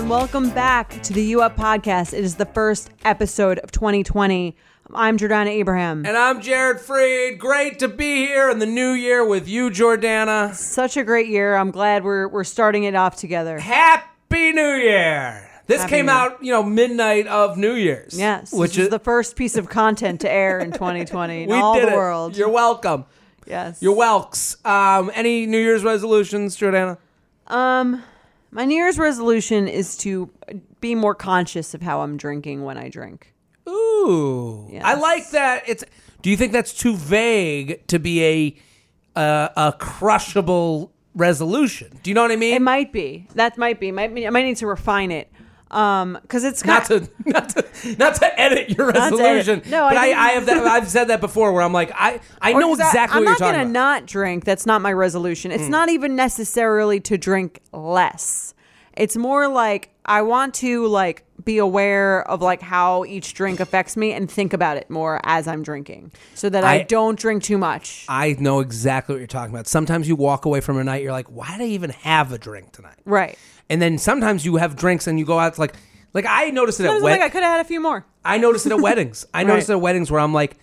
and welcome back to the U Up podcast. It is the first episode of 2020. I'm Jordana Abraham. And I'm Jared Freid. Great to be here in the new year with you, Jordana. Such a great year. I'm glad we're we're starting it off together. Happy New Year! This Happy came New out, you know, midnight of New Year's. Yes, which which is the first piece of content to air in 2020 in we all did the it. world. You're welcome. yes. You're welks. Um, any New Year's resolutions, Jordana? Um, my New Year's resolution is to be more conscious of how I'm drinking when I drink. Ooh, I like that. It's. Do you think that's too vague to be a uh, a crushable resolution? Do you know what I mean? It might be. That might be. Might I might need to refine it. Um, because it's not to not to not to edit your to edit. resolution. No, I but I, think- I have that. I've said that before, where I'm like, I I know exactly I'm what you're talking about i'm not gonna. Not drink. That's not my resolution. It's not even necessarily to drink less. It's more like I want to like be aware of like how each drink affects me and think about it more as I'm drinking, so that I, I- don't drink too much. I know exactly what you're talking about. Sometimes you walk away from a night, you're like, why did I even have a drink tonight? right. And then sometimes you have drinks and you go out it's like, like I noticed it at wed- like, I could have had a few more. I noticed it at weddings. I noticed it at weddings where I'm like,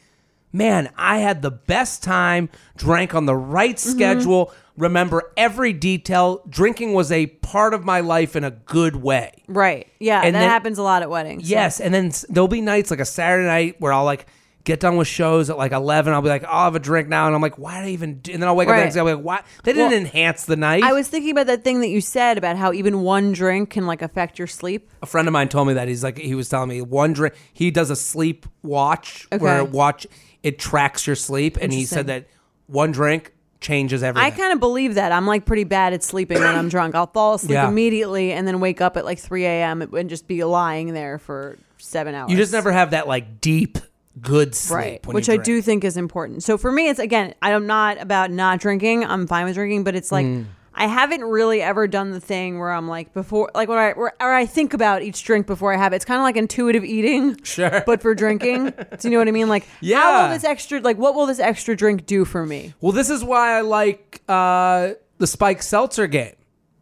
man, I had the best time, drank on the right Mm-hmm. schedule, remember every detail. Drinking was a part of my life in a good way. Right. Yeah. And that then- happens a lot at weddings. Yes, and then s- there'll be nights like a Saturday night where I'll like get done with shows at like eleven. I'll be like, oh, I'll have a drink now, and I'm like, why did I even? Do? And then I'll wake up the Right. next day. I'll be like, why? They didn't Well, enhance the night. I was thinking about that thing that you said about how even one drink can like affect your sleep. a friend of mine told me that he's like he was telling me one drink. He does a sleep watch where Okay. watch it tracks your sleep, and he said that one drink changes everything. I kind of believe that. I'm like pretty bad at sleeping when I'm drunk. I'll fall asleep Yeah. immediately and then wake up at like 3 a.m. and just be lying there for seven hours. you just never have that like deep good sleep, right, which I do think is important. So for me, it's again, I'm not about not drinking. I'm fine with drinking, but it's like Mm. I haven't really ever done the thing where I'm like before, like when I where, or I think about each drink before I have it. It's kind of like intuitive eating, Sure. but for drinking. do you know what I mean? Like, how Yeah. will this extra, like, what will this extra drink do for me? Well, this is why I like uh, the Spike Seltzer game.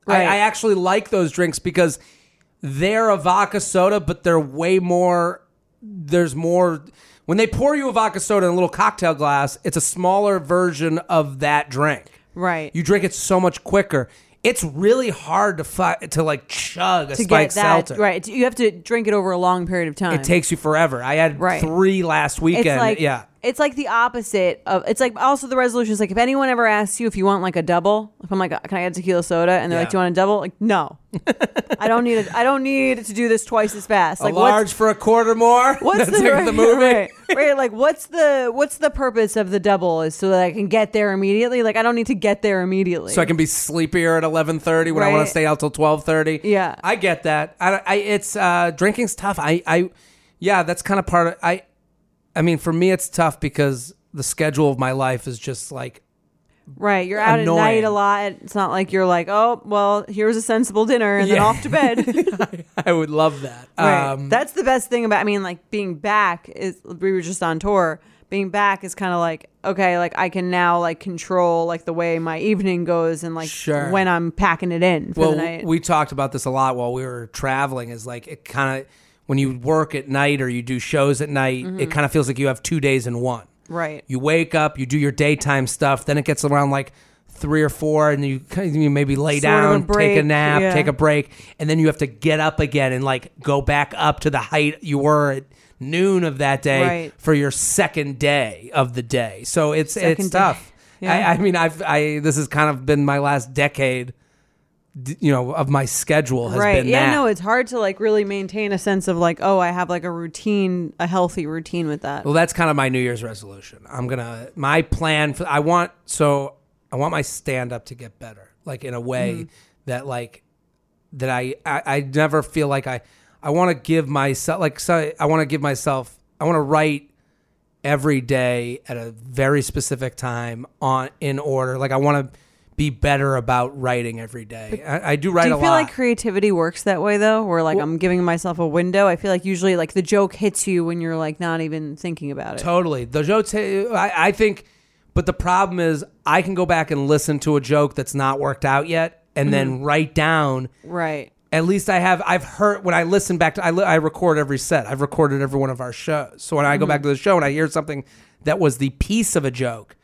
Right. I, I actually like those drinks because they're a vodka soda, but they're way more. There's more. When they pour you a vodka soda in a little cocktail glass, it's a smaller version of that drink. Right. You drink it so much quicker. It's really hard to fi- to like chug a to Spike get that Seltzer. right. You have to drink it over a long period of time. It takes you forever. I had Right. three last weekend. Like yeah. It's like the opposite of. It's like also the resolution is like if anyone ever asks you if you want like a double, if I'm like, can I get tequila soda, and they're like, do you want a double? Like, no, I don't need it. I don't need to do this twice as fast. Like a large for a quarter more. what's That's the, like the movie. Right, right, like what's the what's the purpose of the double is so that I can get there immediately. Like I don't need to get there immediately. so I can be sleepier at eleven thirty when I want Right. to stay out till twelve thirty. Yeah. I get that. I, I it's uh, drinking's tough. I, I, yeah, that's kind of part of. I, I mean, for me, it's tough because the schedule of my life is just like right, you're out annoying. at night a lot. It's not like you're like, oh well, here's a sensible dinner and then off to bed. I would love that. Right. Um, That's the best thing about. I mean, like being back is. We were just on tour. Being back is kind of like okay, like I can now like control like the way my evening goes and like Sure. when I'm packing it in for well, the night. we talked about this a lot while we were traveling. Is like it kind of when you work at night or you do shows at night, Mm-hmm. it kind of feels like you have two days in one. right. You wake up, you do your daytime stuff, then it gets around like three or four, and you you maybe lay Sort of a down, take a nap, yeah. take a break, and then you have to get up again and like go back up to the height you were at noon of that day Right. for your second day of the day. So it's Second it's day. tough. Yeah. I, I mean, I've I this has kind of been my last decade, you know, of my schedule has right been yeah that. no it's hard to like really maintain a sense of like oh i have like a routine a healthy routine with that Well, that's kind of my New Year's resolution. I'm gonna my plan for I want so I want my stand up to get better, like in a way Mm-hmm. that like that I, I I never feel like I I want to give myself like so I want to give myself I want to write every day at a very specific time on in order. Like I want to be better about writing every day. I, I do write a lot. do you feel lot. like creativity works that way though where like i'm giving myself a window i feel like usually like the joke hits you when you're like not even thinking about it Totally. The jokes, I, I think, but the problem is I can go back and listen to a joke that's not worked out yet and then mm-hmm. write down. right At least I have, I've heard, when I listen back to, I, li- I record every set. I've recorded every one of our shows. So when I go back mm-hmm. to the show and I hear something that was the piece of a joke,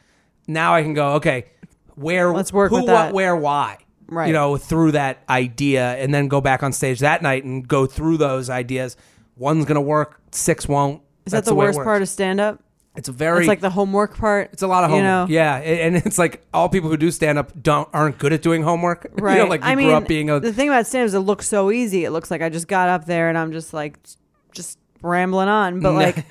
now I can go, okay, where, Let's work who, with what, where, why. Right. You know, through that idea and then go back on stage that night and go through those ideas. One's going to work, six won't. is That's that the way it worst works. part of stand up It's a very it's like the homework part it's a lot of you homework. know? Yeah, a- and it's like all people who do stand up don't aren't good at doing homework. Right. You know, like you I grew mean, up being a the thing about stand up is it looks so easy. It looks like I just got up there and I'm just like, just rambling on. But like,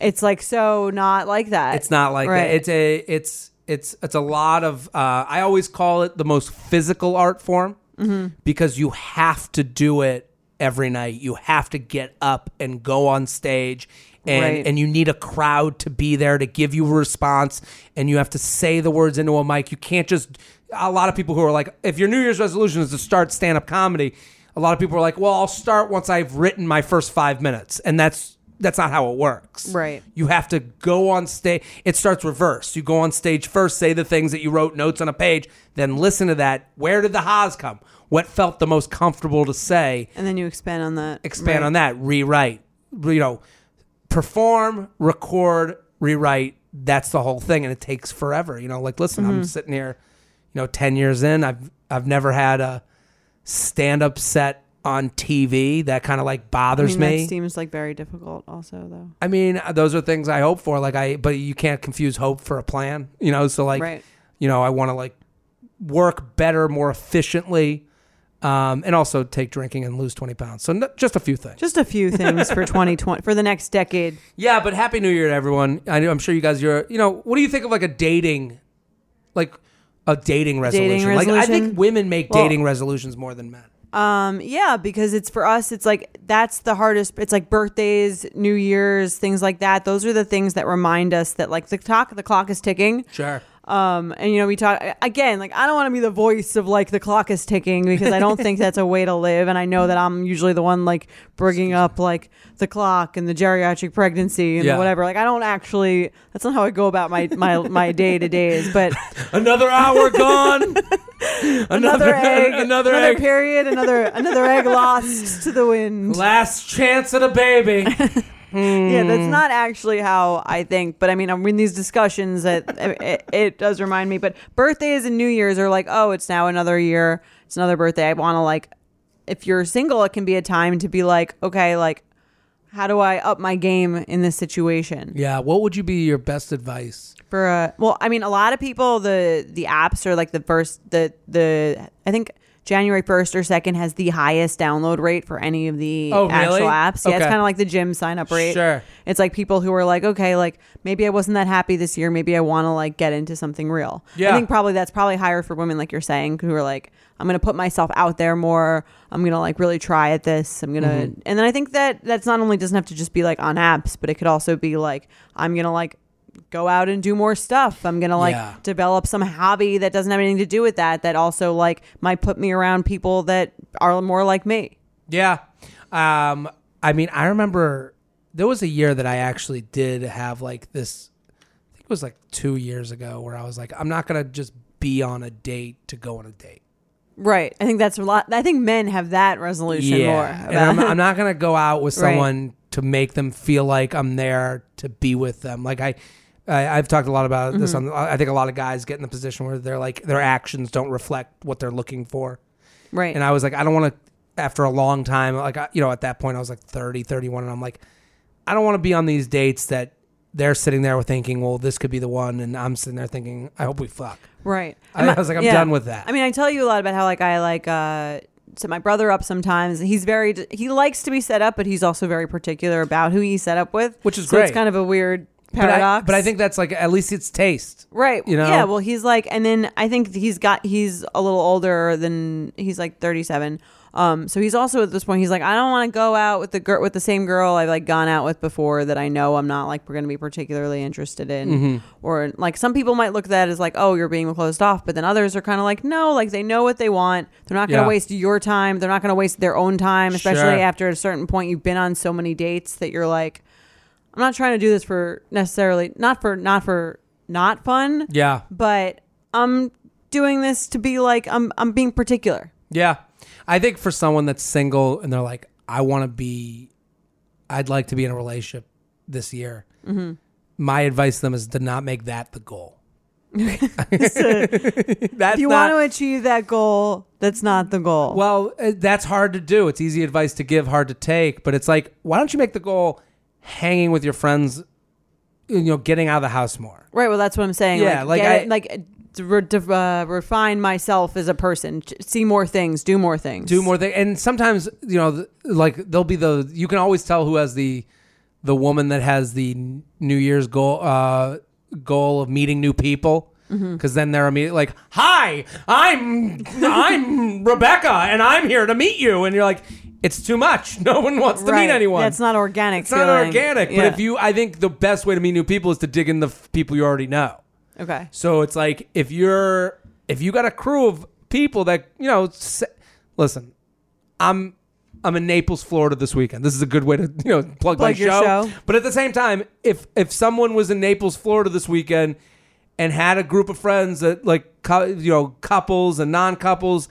it's like so not like that. It's not like Right. that. It's a it's it's it's a lot of. Uh, I always call it the most physical art form Mm-hmm. because you have to do it every night. You have to get up and go on stage. And, Right. and you need a crowd to be there to give you a response and you have to say the words into a mic you can't just a lot of people who are like if your new year's resolution is to start stand-up comedy a lot of people are like well i'll start once i've written my first five minutes and that's that's not how it works Right. you have to go on stage. It starts reverse. You go on stage first, say the things that you wrote notes on a page, then listen to that. Where did the ha's come? What felt the most comfortable to say? and then you expand on that. Expand Right. on that. Rewrite. You know, perform, record, rewrite. That's the whole thing, and it takes forever. You know, like listen, Mm-hmm. I'm sitting here, you know, ten years in. I've I've never had a stand up set on TV that kind of like I bothers mean, me. that seems like very difficult, also though. I mean, those are things I hope for. Like I, but you can't confuse hope for a plan. You know, so like, Right. you know, I want to like work better, more efficiently, um, and also take drinking and lose twenty pounds. So n- just a few things. Just a few things for 2020 for the next decade. yeah, but happy New Year to everyone. I, I'm sure you guys. You're, you know, what do you think of like a dating, like a dating resolution? Like I think women make Well- dating resolutions more than men. Um, yeah, because it's for us, it's like that's the hardest. It's like birthdays, New Year's, things like that. Those are the things that remind us that like the clock, the clock is ticking. Sure. Um, and you know, we talk again, like I don't want to be the voice of like the clock is ticking because I don't think that's a way to live. And I know that I'm usually the one like bringing up like the clock and the geriatric pregnancy and Yeah. whatever. Like I don't actually, that's not how I go about my, my, my day to days, but Another hour gone. another egg, Another egg. period, another, another egg lost to the wind. Last chance at a baby. Yeah, Hmm. that's not actually how I think. But I mean, I'm in these discussions that it, it does remind me. But birthdays and New Year's are like, oh, it's now another year. It's another birthday. I want to like, if you're single, it can be a time to be like, okay, like, how do I up my game in this situation? yeah. What would you be your best advice? For uh, well, I mean, a lot of people the the apps are like the first the the I think. January 1st or 2nd has the highest download rate for any of the Oh, actual really? apps. Yeah, it's kind of like the gym sign up rate. Sure. It's like people who are like, okay, like maybe I wasn't that happy this year. Maybe I want to like get into something real. Yeah. I think probably that's probably higher for women, like you're saying, who are like, I'm going to put myself out there more. I'm going to like really try at this. I'm going to, Mm-hmm. and then I think that that's not only doesn't have to just be like on apps, but it could also be like, I'm going to like go out and do more stuff. I'm going to like Yeah. develop some hobby that doesn't have anything to do with that, that also like might put me around people that are more like me. Yeah. Um, I mean, I remember there was a year that I actually did have like this, I think it was like two years ago, where I was like, I'm not going to just be on a date to go on a date. Right. I think that's a lot. I think men have that resolution more. And I'm, I'm not going to go out with Right. someone to make them feel like I'm there to be with them. Like I, I, I've talked a lot about this Mm-hmm. on. I think a lot of guys get in the position where they're like their actions don't reflect what they're looking for. Right. And I was like, I don't want to. After a long time, like I, you know, at that point, I was like 30, 31, and I'm like, I don't want to be on these dates that they're sitting there thinking, well, this could be the one, and I'm sitting there thinking, I hope we fuck. Right. I- I was like, I'm done with that. I mean, I tell you a lot about how like I like uh set my brother up sometimes. He's very he likes to be set up, but he's also very particular about who he's set up with, Which is so It's kind of a weird But I, but I think that's like at least it's taste. Right. You know? Yeah. Well, he's like, and then I think he's got, he's a little older than, he's like 37. Um, so he's also at this point, he's like, I don't want to go out with the girl, with the same girl I've like gone out with before that I know I'm not like, we're going to be particularly interested in. Mm-hmm. Or like some people might look at that as like, oh, you're being closed off. But then others are kind of like, no, like they know what they want. They're not going to Yeah. waste your time. They're not going to waste their own time, especially Sure. after a certain point you've been on so many dates that you're like, I'm not trying to do this for necessarily, not for, not for, not fun Yeah. but I'm doing this to be like I'm I'm being particular. Yeah. I think for someone that's single and they're like, I want to be, I'd like to be in a relationship this year. Mm-hmm. My advice to them is to not make that the goal. that's If you not, want to achieve that goal, that's not the goal. well, uh, that's hard to do. It's easy advice to give, hard to take. But it's like, why don't you make the goal hanging with your friends, you know, getting out of the house more? right. Well, that's what I'm saying. Yeah, like like I- it- like re- uh, refine myself as a person, see more things, do more things, do more things. And sometimes, you know, th- like there'll be the you can always tell who has the the woman that has the New Year's goal uh, goal of meeting new people. Mm-hmm. Because then they're immediately like, "Hi, I'm I'm Rebecca, and I'm here to meet you." And you're like, "It's too much. No one wants to meet anyone. That's not organic. it's not feeling. organic." Yeah. But if you, I think the best way to meet new people is to dig in the f- people you already know. okay, So it's like if you're if you got a crew of people that you know, s- listen, I'm I'm in Naples, Florida this weekend. This is a good way to you know plug, my Plug your show. show. But at the same time, if if someone was in Naples, Florida this weekend and had a group of friends that like cou- you know couples and non couples,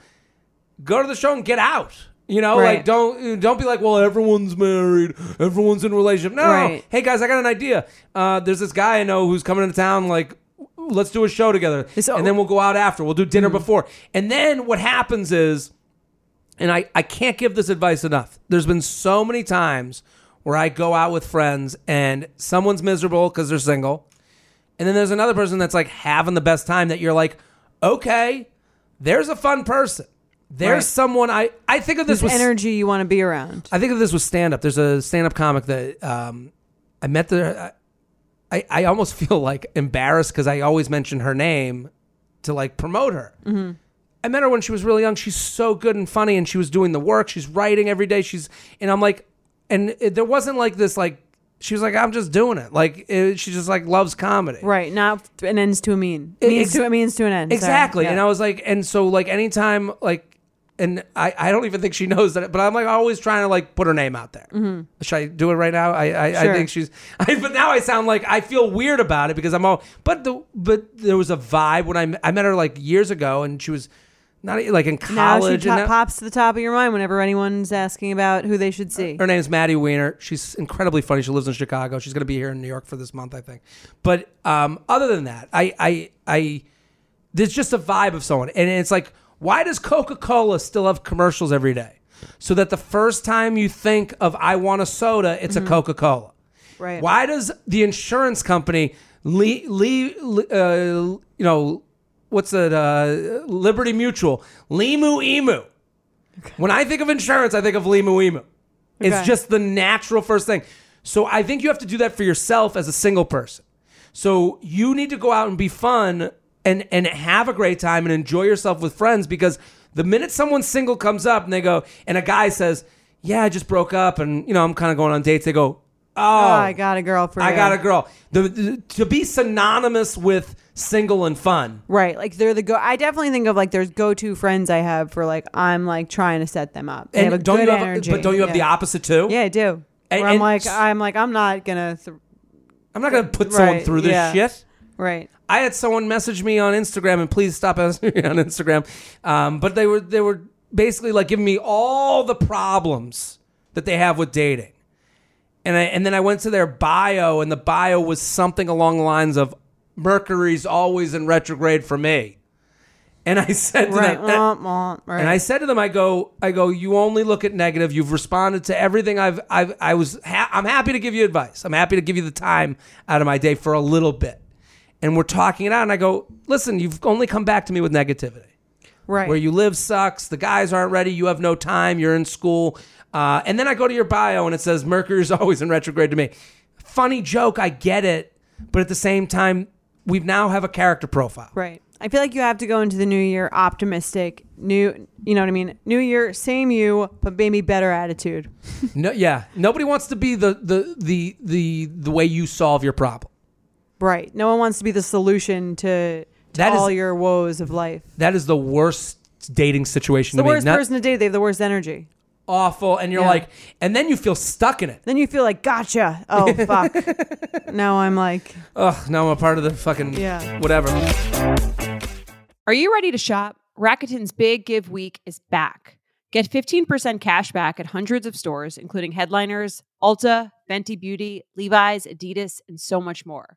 go to the show and get out. You know, Right. like don't don't be like, well, everyone's married, everyone's in a relationship. No. Right. hey guys, I got an idea. Uh, there's this guy I know who's coming into town. Like, let's do a show together, So- and then we'll go out after. We'll do dinner Mm-hmm. before, and then what happens is, and I I can't give this advice enough. There's been so many times where I go out with friends and someone's miserable because they're single, and then there's another person that's like having the best time. That you're like, okay, there's a fun person. There's Right. someone I I think of this with energy you want to be around. I think of this with stand up. There's a stand up comic that um, I met the. I, I almost feel like embarrassed because I always mention her name to like promote her. Mm-hmm. I met her when she was really young. She's so good and funny, and she was doing the work. She's writing every day. She's and I'm like, and it, there wasn't like this like she was like I'm just doing it. Like it, she just like loves comedy. Right, not an ends to a mean. Ex- Means to a means to an end. Sorry. Exactly. Yeah. And I was like, and so like anytime like, and I, I don't even think she knows that, but I'm like always trying to like put her name out there. Should I do it right now? I I, I think she's. I, but now I sound like I feel weird about it because I'm all. But the but there was a vibe when I I met her like years ago, and she was not like in college. now she college. to- and now- pops to the top of your mind whenever anyone's asking about who they should see. her name's Maddie Weiner. She's incredibly funny. She lives in Chicago. She's going to be here in New York for this month, I think. But um, other than that, I, I, I, there's just a vibe of someone, and it's like, why does Coca Cola still have commercials every day? So that the first time you think of I want a soda, it's a Coca Cola. Right. Why does the insurance company leave, leave uh, you know, what's it, uh, Liberty Mutual, Limu Emu? When I think of insurance, I think of Limu Emu. It's just the natural first thing. So I think you have to do that for yourself as a single person. So you need to go out and be fun and and have a great time and enjoy yourself with friends because the minute someone single comes up and they go and a guy says, "Yeah, I just broke up and you know I'm kind of going on dates," they go, "Oh, Oh, I got a girl for I you. got a girl." The, the- to be synonymous with single and fun. Right, like they're the go. I definitely think of like there's go-to friends I have for like I'm like trying to set them up. They have a don't good you have, energy. but don't you have the opposite too? Yeah, I do. And- Where I'm and- like I'm like I'm not gonna. Th- I'm not going to put someone through this yeah. shit. right. I had someone message me on Instagram, and please stop asking me on Instagram. Um, but they were they were basically like giving me all the problems that they have with dating, and I and then I went to their bio, and the bio was something along the lines of Mercury's always in retrograde for me. And I said to Right. them, right. and I said to them, I go, I go, you only look at negative. You've responded to everything I've, I've, I was, ha- I'm happy to give you advice. I'm happy to give you the time out of my day for a little bit. And we're talking it out. And I go, listen, you've only come back to me with negativity. right. Where you live sucks. The guys aren't ready. You have no time. You're in school. Uh, and then I go to your bio and it says Mercury's always in retrograde to me. Funny joke. I get it. But at the same time, we now have a character profile. Right. I feel like you have to go into the new year optimistic. New, you know what I mean? New year, same you, but maybe better attitude. No, yeah. Nobody wants to be the, the, the, the, the way you solve your problem. Right. No one wants to be the solution to, to That is- all your woes of life. That is the worst dating situation The to me. worst Not person to date, they have the worst energy. awful, and you're Yeah. like, and then you feel stuck in it. Then you feel like, gotcha. Oh, fuck. now I'm like, Ugh, now I'm a part of the fucking Yeah. whatever. Are you ready to shop? Rakuten's Big Give Week is back. Get 15% cash back at hundreds of stores, including headliners, Ulta, Fenty Beauty, Levi's, Adidas, and so much more.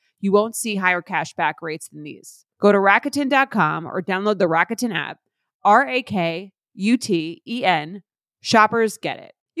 You won't see higher cashback rates than these. Go to Rakuten.com or download the Rakuten app. R A K U T E N. Shoppers get it.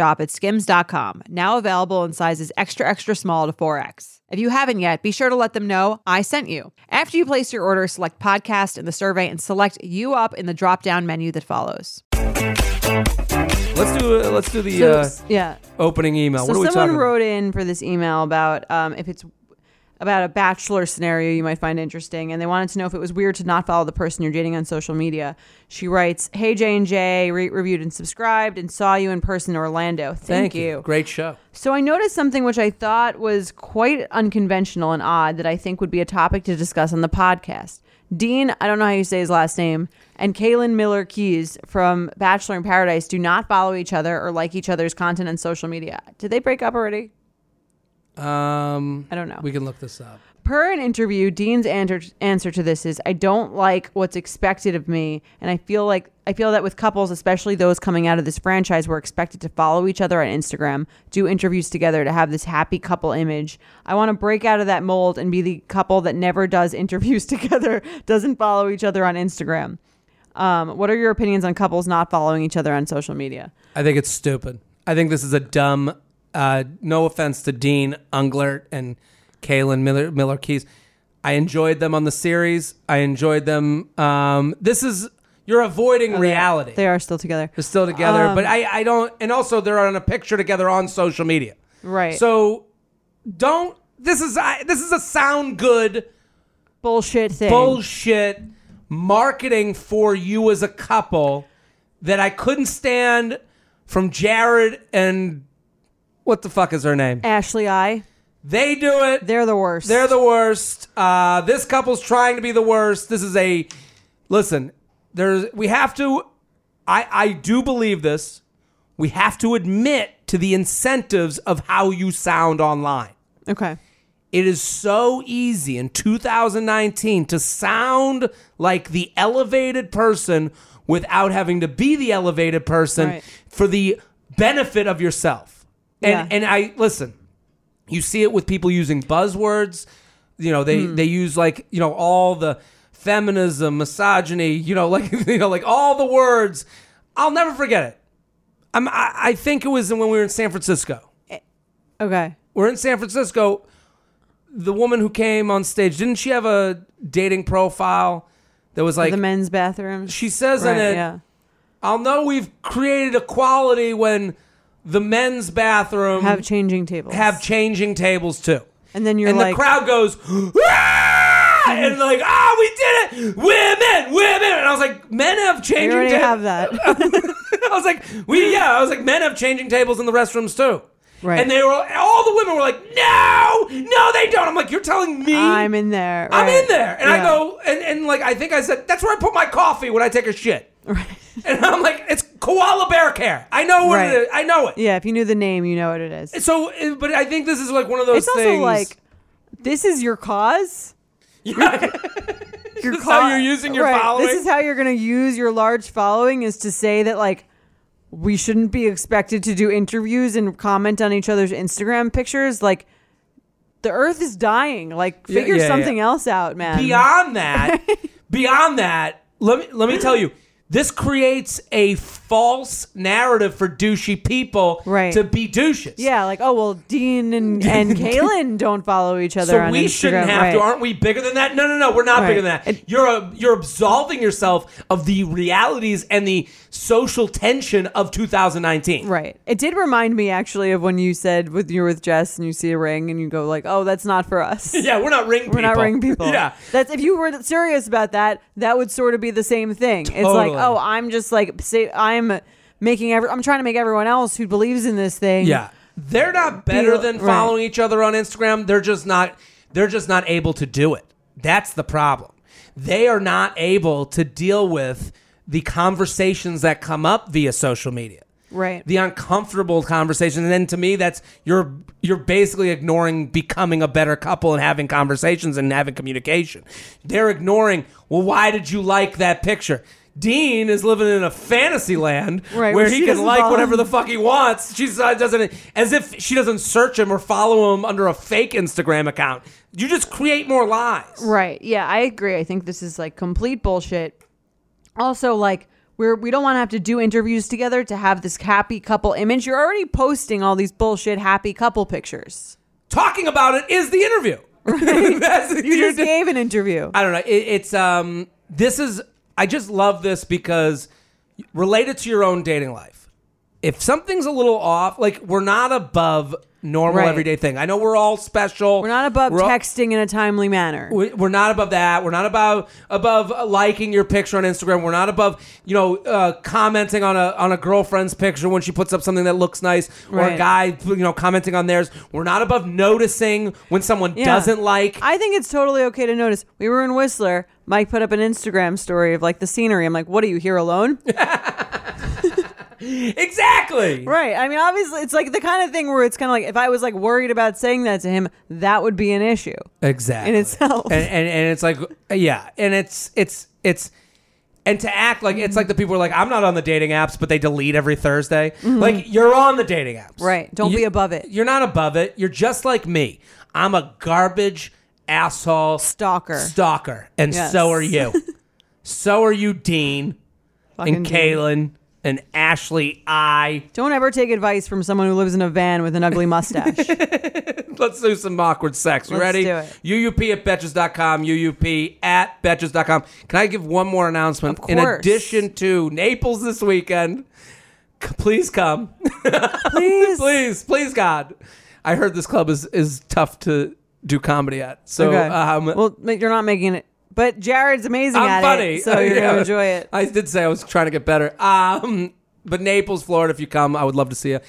shop at skims.com, now available in sizes extra, extra small to 4X. If you haven't yet, be sure to let them know I sent you. After you place your order, select podcast in the survey and select U Up in the drop down menu that follows. Let's do uh, let's do the So, uh, yeah. opening email. So what are we someone talking? wrote in for this email about um, if it's about a bachelor scenario you might find interesting, and they wanted to know if it was weird to not follow the person you're dating on social media. She writes, "Hey J and J, rate, reviewed, and subscribed, and saw you in person in Orlando. Thank, Thank you. Great show. So I noticed something which I thought was quite unconventional and odd that I think would be a topic to discuss on the podcast. Dean, I don't know how you say his last name, and Caelynn Miller Keyes from Bachelor in Paradise do not follow each other or like each other's content on social media. Did they break up already? Um, I don't know. We can look this up. Per an interview, Dean's answer, answer to this is I don't like what's expected of me and I feel like I feel that with couples, especially those coming out of this franchise, we're expected to follow each other on Instagram, do interviews together to have this happy couple image. I want to break out of that mold and be the couple that never does interviews together, doesn't follow each other on Instagram. Um, what are your opinions on couples not following each other on social media? I think it's stupid. I think this is a dumb. Uh, no offense to Dean Unglert and Caelynn Miller, Miller Keyes. I enjoyed them on the series. I enjoyed them. Um, this is you're avoiding reality. They are still together. They're still together, Um, but I, I don't. And also, they're on a picture together on social media. Right. So don't. This is I, this is a sound good bullshit thing. bullshit marketing for you as a couple that I couldn't stand from Jared and what the fuck is her name? Ashley I. They do it. They're the worst. They're the worst. Uh, this couple's trying to be the worst. This is a listen. There's we have to. I I do believe this. We have to admit to the incentives of how you sound online. okay. It is so easy in 2019 to sound like the elevated person without having to be the elevated person Right. for the benefit of yourself. And Yeah. and I listen, you see it with people using buzzwords. You know, they Hmm. they use like, you know, all the feminism, misogyny, you know, like you know, like all the words. I'll never forget it. I'm, I, I think it was when we were in San Francisco Okay. we're in San Francisco. The woman who came on stage, didn't she have a dating profile that was like the men's bathroom. she says right, in it, yeah. I'll know we've created equality when the men's bathroom Have changing tables. have changing tables too. and then you're and like the crowd goes, and like, oh, we did it, women, women. And I was like, men have changing already tables. have that. I was like, we yeah. I was like, men have changing tables in the restrooms too. Right. And they were all the women were like, no, no, they don't. I'm like, you're telling me I'm in there. I'm right. in there. And I go and, and like I think I said, that's where I put my coffee when I take a shit. Right. And I'm like, it's koala bear care. I know what Right. it is. I know it. Yeah, if you knew the name, you know what it is. So, uh, but I think this is like one of those It's also things. like this is your cause. Yeah. Your This is how you're using your right. following? This is how you're going to use your large following is to say that like we shouldn't be expected to do interviews and comment on each other's Instagram pictures. Like the Earth is dying. Like Yeah, figure yeah, something yeah. else out, man. beyond that, beyond that, let me let me tell you, this creates a false narrative for douchey people Right. to be douches. yeah, like oh well, Dean and and Caelynn don't follow each other. So we Instagram. shouldn't have right. to. Aren't we bigger than that? No, no, no. We're not Right. bigger than that. It- you're a, you're absolving yourself of the realities and the social tension of 2019. Right. It did remind me actually of when you said with you're with Jess and you see a ring and you go like, "Oh, that's not for us." Yeah, we're not ring people. We're not ring people. Yeah. That's if you were serious about that, that would sort of be the same thing. It's like, Totally. Oh, I'm just like say I'm making every I'm trying to make everyone else who believes in this thing. Yeah. They're not better Be- than right. following each other on Instagram. They're just not they're just not able to do it. That's the problem. They are not able to deal with the conversations that come up via social media. Right. The uncomfortable conversation. And then to me that's you're you're basically ignoring becoming a better couple and having conversations and having communication. They're ignoring, well, why did you like that picture? Dean is living in a fantasy land Right, where where he can like whatever the fuck he wants. She uh, doesn't, as if she doesn't search him or follow him under a fake Instagram account. You just create more lies. Right. Yeah, I agree. I think this is like complete bullshit. Also, like we're we don't want to have to do interviews together to have this happy couple image. You're already posting all these bullshit happy couple pictures. Talking about it is the interview. That's- You just gave an interview. I don't know. It, it's um. This is. I just love this because related to your own dating life. If something's a little off, like we're not above normal Right. everyday thing. I know we're all special. We're not above all- texting in a timely manner. we- We're not above that. We're not above above liking your picture on Instagram. We're not above you know uh, commenting on a on a girlfriend's picture when she puts up something that looks nice, or a Right. guy you know commenting on theirs. We're not above noticing when someone Yeah. doesn't like. I think it's totally okay to notice. We were in Whistler. Mike put up an Instagram story of like the scenery. I'm like, what are you here alone? exactly. right. I mean, obviously, it's like the kind of thing where it's kind of like if I was like worried about saying that to him, that would be an issue. exactly in itself. and, and and it's like yeah and it's it's it's and to act like it's like the people are like i'm not on the dating apps but they delete every thursday like you're on the dating apps Mm-hmm. Right. Don't be above it. you're not above it you're just like me i'm a garbage asshole Stalker. stalker and Yes. so are you so are you dean Fucking and Dean. And ashley i Don't ever take advice from someone who lives in a van with an ugly mustache. Let's do some awkward sex. You Let's ready? do it. UUP at Betches.com, UUP at Betches.com. Can I give one more announcement? Of In course. addition to Naples this weekend, c- please come. Please. please, please, God. I heard this club is, is tough to do comedy at. So, Okay. um, well, ma- you're not making it. But Jared's amazing I'm at funny. it, so you're Yeah. gonna enjoy it. I did say I was trying to get better. Um, but Naples, Florida, if you come, I would love to see you.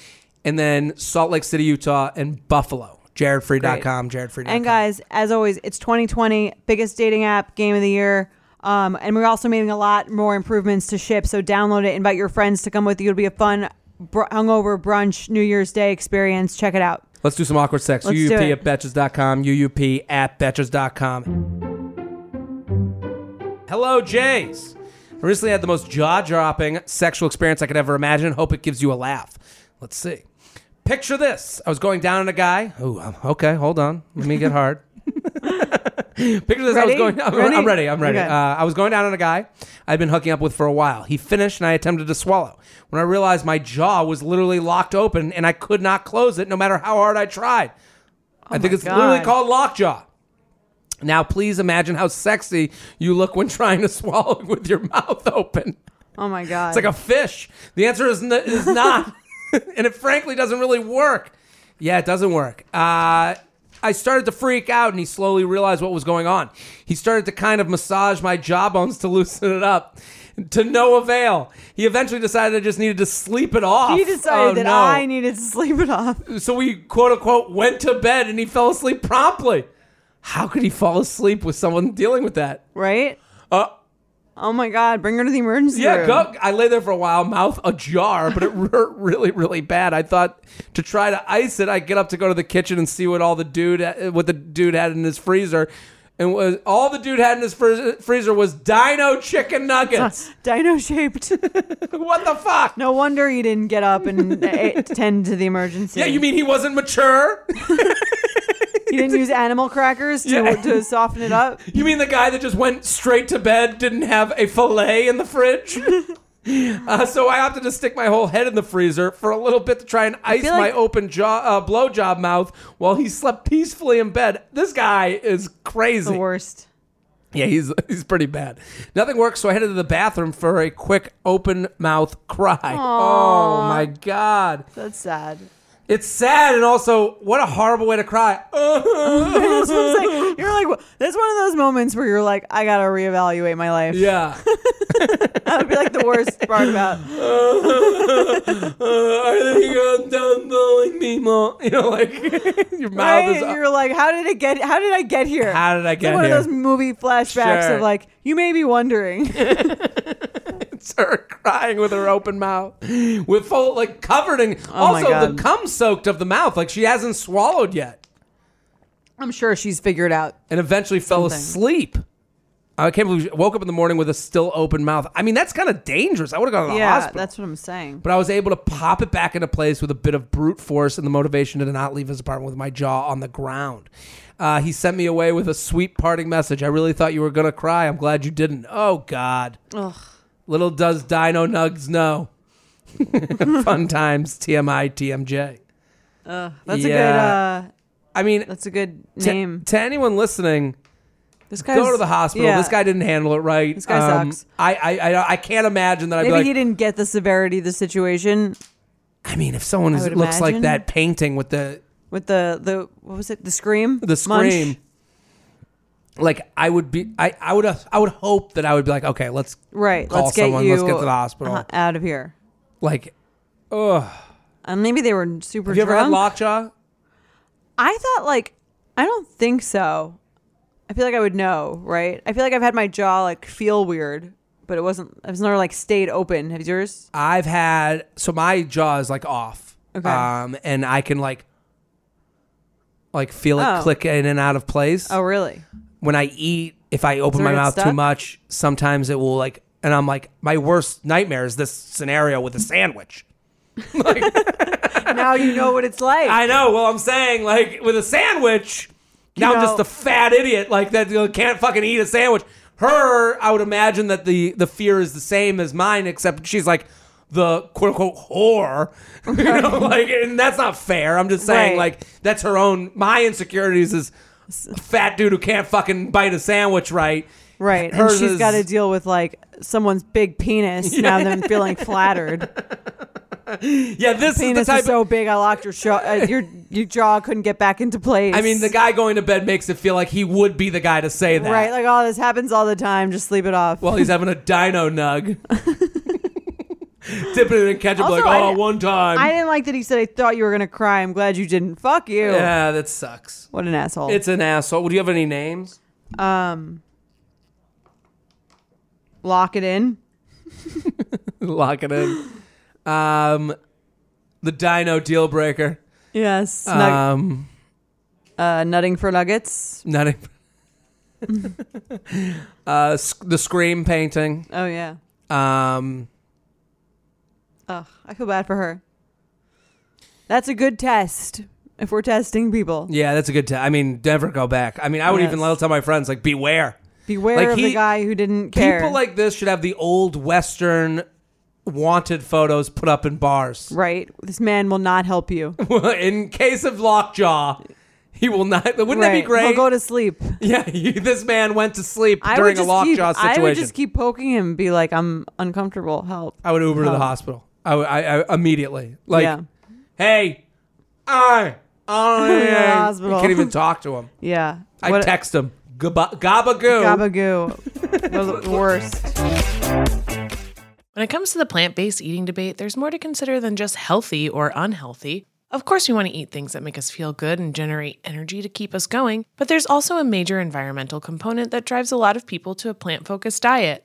And then Salt Lake City, Utah, and Buffalo. JaredFreid.com, JaredFreid.com. And guys, as always, it's 2020, biggest dating app, game of the year. Um, and we're also making a lot more improvements to ship. So download it, invite your friends to come with you. It'll be a fun br- hungover brunch New Year's Day experience. Check it out. Let's do some awkward sex. Let's UUP at Betches.com, UUP at Betches.com. Hello, Jays. I recently had the most jaw dropping sexual experience I could ever imagine. Hope it gives you a laugh. Let's see. Picture this. I was going down on a guy. Oh, okay. Hold on. Let me get hard. Picture this. I was Ready? going. I'm Ready? I'm ready. I'm ready. Okay. Uh, I was going down on a guy I'd been hooking up with for a while. He finished and I attempted to swallow. When I realized my jaw was literally locked open and I could not close it no matter how hard I tried. I think my it's literally God. called lockjaw. Now, please imagine how sexy you look when trying to swallow with your mouth open. Oh my God. It's like a fish. The answer is, n- is not. and it frankly doesn't really work. Yeah, it doesn't work. Uh, I started to freak out and he slowly realized what was going on. He started to kind of massage my jawbones to loosen it up. To no avail. He eventually decided I just needed to sleep it off. he decided Oh, that no. I needed to sleep it off. So we quote unquote went to bed and he fell asleep promptly. How could he fall asleep with someone dealing with that? Right? Uh, Oh my God. Bring her to the emergency Yeah, room. go. I lay there for a while, mouth ajar, but it hurt really, really bad. I thought to try to ice it, I get up to go to the kitchen and see what all the dude, what the dude had in his freezer, and was all the dude had in his fr- freezer was Dino chicken nuggets. Dino shaped. what the fuck? no wonder he didn't get up and uh, tend to the emergency. Yeah, you mean he wasn't mature? He didn't use animal crackers to, Yeah. to soften it up? You mean the guy that just went straight to bed didn't have a fillet in the fridge? Uh, so I opted to stick my whole head in the freezer for a little bit to try and ice feel my like- open jaw, uh, blowjob mouth while he slept peacefully in bed. This guy is crazy. The worst. Yeah, he's he's pretty bad. Nothing works, so I headed to the bathroom for a quick open mouth cry. Oh my god, That's sad. It's sad and also what a horrible way to cry. That's what I'm saying. You're like, that's one of those moments where you're like, I gotta reevaluate my life. yeah. That would be like the worst part about. Uh, I think I'm done me, mom. You know, like your mouth Right? is. You're like, how did it get? How did I get here? How did I It's get like one here? of those movie flashbacks Sure. of like, you may be wondering. It's her crying with her open mouth, with full like covered in. Oh my also, God. the cum soaked of the mouth, like she hasn't swallowed yet, I'm sure she's figured out. and eventually fell Something. asleep. I can't believe she woke up in the morning with a still open mouth. I mean, that's kind of dangerous. I would have gone to the Yeah, hospital. that's what I'm saying. but I was able to pop it back into place with a bit of brute force and the motivation to not leave his apartment with my jaw on the ground. Uh, he sent me away with a sweet parting message. I really thought you were going to cry. I'm glad you didn't. Oh, God. Ugh. Little does Dino Nugs know. Fun times, TMI, TMJ. Ugh, that's a good. Yeah. Uh, I mean, that's a good name. to anyone listening, This guy go to the hospital. Yeah. This guy didn't handle it right. Um, This guy sucks. I, I, I, I can't imagine that I'd Maybe be like, he didn't get the severity of the situation I mean, if someone is, looks like that painting with the with the the what was it? The scream. the Munch? scream. Like I would be, I, I would, I would hope that I would be like, okay, let's Right. Call let's get you. let's get to the hospital. uh, out of here. like, ugh. And maybe they were super Have you ever had lockjaw? I thought like I don't think so. I feel like I would know, right? I feel like I've had my jaw like feel weird, but it wasn't. It was never like stayed open. Have yours? I've had so my jaw is like off. Okay. Um, and I can like, like feel it Oh. click in and out of place. Oh, really? When I eat, if I open my mouth too stuck? much, sometimes it will like, and I'm like, my worst nightmare is this scenario with a sandwich. now you know what it's like. I know. Well, I'm saying like with a sandwich. Now I'm know- just a fat idiot like that. You know, can't fucking eat a sandwich. Her, I would imagine that the the fear is the same as mine, except she's like the quote unquote whore. you know, like, and that's not fair. I'm just saying, Right. like, that's her own. My insecurities is a fat dude who can't fucking bite a sandwich right. right. And Hers she's is- got to deal with like someone's big penis now. Them feeling flattered. yeah, this is the Penis type. is so big, I locked your jaw. Uh, your your jaw couldn't get back into place. I mean, the guy going to bed makes it feel like he would be the guy to say that. right? Like, oh, this happens all the time. Just sleep it off. Well, he's having a dino nug. Dipping it in ketchup Also, like, I oh, di- one time. I didn't like that he said, "I thought you were gonna cry." I'm glad you didn't. Fuck you. yeah, that sucks. What an asshole. It's an asshole. Would you have any names? um. Lock it in. Lock it in. Um, the dino deal breaker. Yes. Nug- Um, uh, nutting for nuggets. nutting. uh, sc- the scream painting. Oh yeah. Um, Ugh, I feel bad for her. That's a good test if we're testing people. yeah, that's a good. test. I mean, never go back. I mean, I would even Yes. tell my friends like, beware. Beware Like of he- the guy who didn't care. People like this should have the old Western wanted photos put up in bars. right. This man will not help you. in case of lockjaw, he will not. Wouldn't that be Right. great? He'll go to sleep. yeah, you, this man went to sleep I during would a just lockjaw keep, situation. I would just keep poking him, and be like, "I'm uncomfortable. Help." I would Uber to the hospital. I, I, I immediately like, yeah. hey, I, I, the hospital. can't even talk to him. Yeah. I What- text him, Gaba- gabagoo. Gabagoo. the worst. When it comes to the plant based eating debate, there's more to consider than just healthy or unhealthy. Of course, we want to eat things that make us feel good and generate energy to keep us going, but there's also a major environmental component that drives a lot of people to a plant focused diet.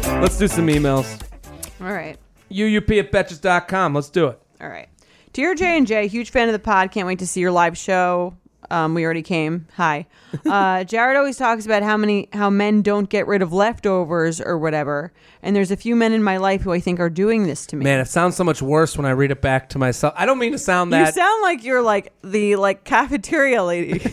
Let's do some emails. All right. UUP at betches.com. Let's do it. All right. Dear J and J, huge fan of the pod. Can't wait to see your live show. Um, we already came. Hi. Uh, Jared always talks about how many how men don't get rid of leftovers or whatever. And there's a few men in my life who I think are doing this to me. Man, it sounds so much worse when I read it back to myself. I don't mean to sound that. you sound like you're like the like cafeteria lady. like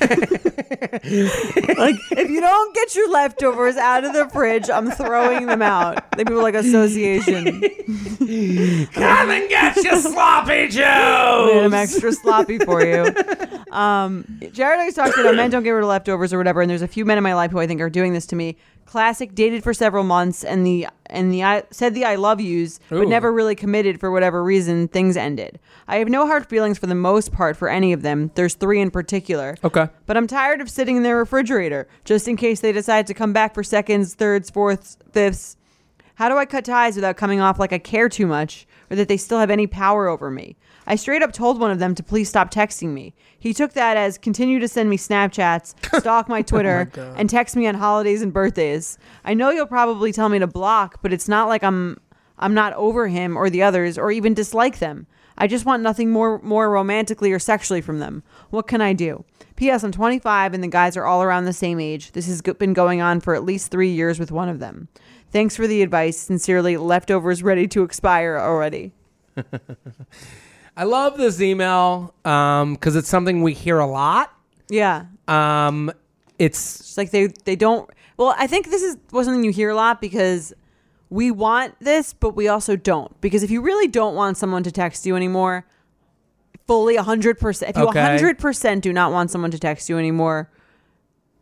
if you don't get your leftovers out of the fridge, I'm throwing them out. They people like association. Come and get your sloppy made I'm extra sloppy for you. Um, Jared always talks about men don't get rid of leftovers or whatever, and there's a few men in my life who I think are doing this to me. Classic, dated for several months, and the and the I said the I love yous, Ooh. but never really committed for whatever reason. Things ended. I have no hard feelings for the most part for any of them. There's three in particular. Okay. But I'm tired of sitting in their refrigerator just in case they decide to come back for seconds, thirds, fourths, fifths. How do I cut ties without coming off like I care too much or that they still have any power over me? I straight up told one of them to please stop texting me. He took that as continue to send me Snapchats, stalk my oh Twitter, and text me on holidays and birthdays. I know you'll probably tell me to block, but it's not like I'm I'm not over him or the others or even dislike them. I just want nothing more more romantically or sexually from them. What can I do? P.S. I'm 25 and the guys are all around the same age. This has been going on for at least three years with one of them. Thanks for the advice. Sincerely, leftovers ready to expire already. I love this email because it's something we hear a lot. Yeah, Um, it's it's like they they don't. Well, I think this is was something you hear a lot because we want this, but we also don't. Because if you really don't want someone to text you anymore, fully hundred percent. If you Okay. hundred percent do not want someone to text you anymore,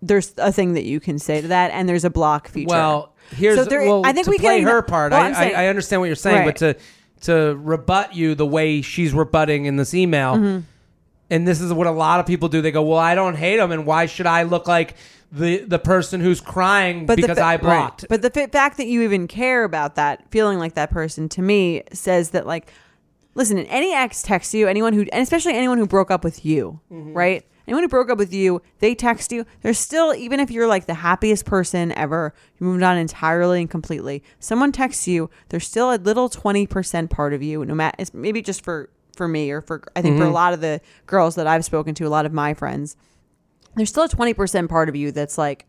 there's a thing that you can say to that, and there's a block feature. well. Here's So there- well, I think to we play can- her part. well, I, I'm saying- I, I understand what you're saying, but to to rebut you the way she's rebutting in this email, Mm-hmm. and this is what a lot of people do. They go, "Well, I don't hate him, and why should I look like the the person who's crying the because fa- I right. blocked?" But the fa- fact that you even care about that, feeling like that person, to me says that like, listen, any ex texts you, anyone who, and especially anyone who broke up with you, Mm-hmm. right? Anyone who broke up with you, they text you. There's still, even if you're like the happiest person ever, you moved on entirely and completely. Someone texts you. There's still a little twenty percent part of you, no matter. It's maybe just for for me or for I think Mm-hmm. for a lot of the girls that I've spoken to, a lot of my friends. There's still a twenty percent part of you that's like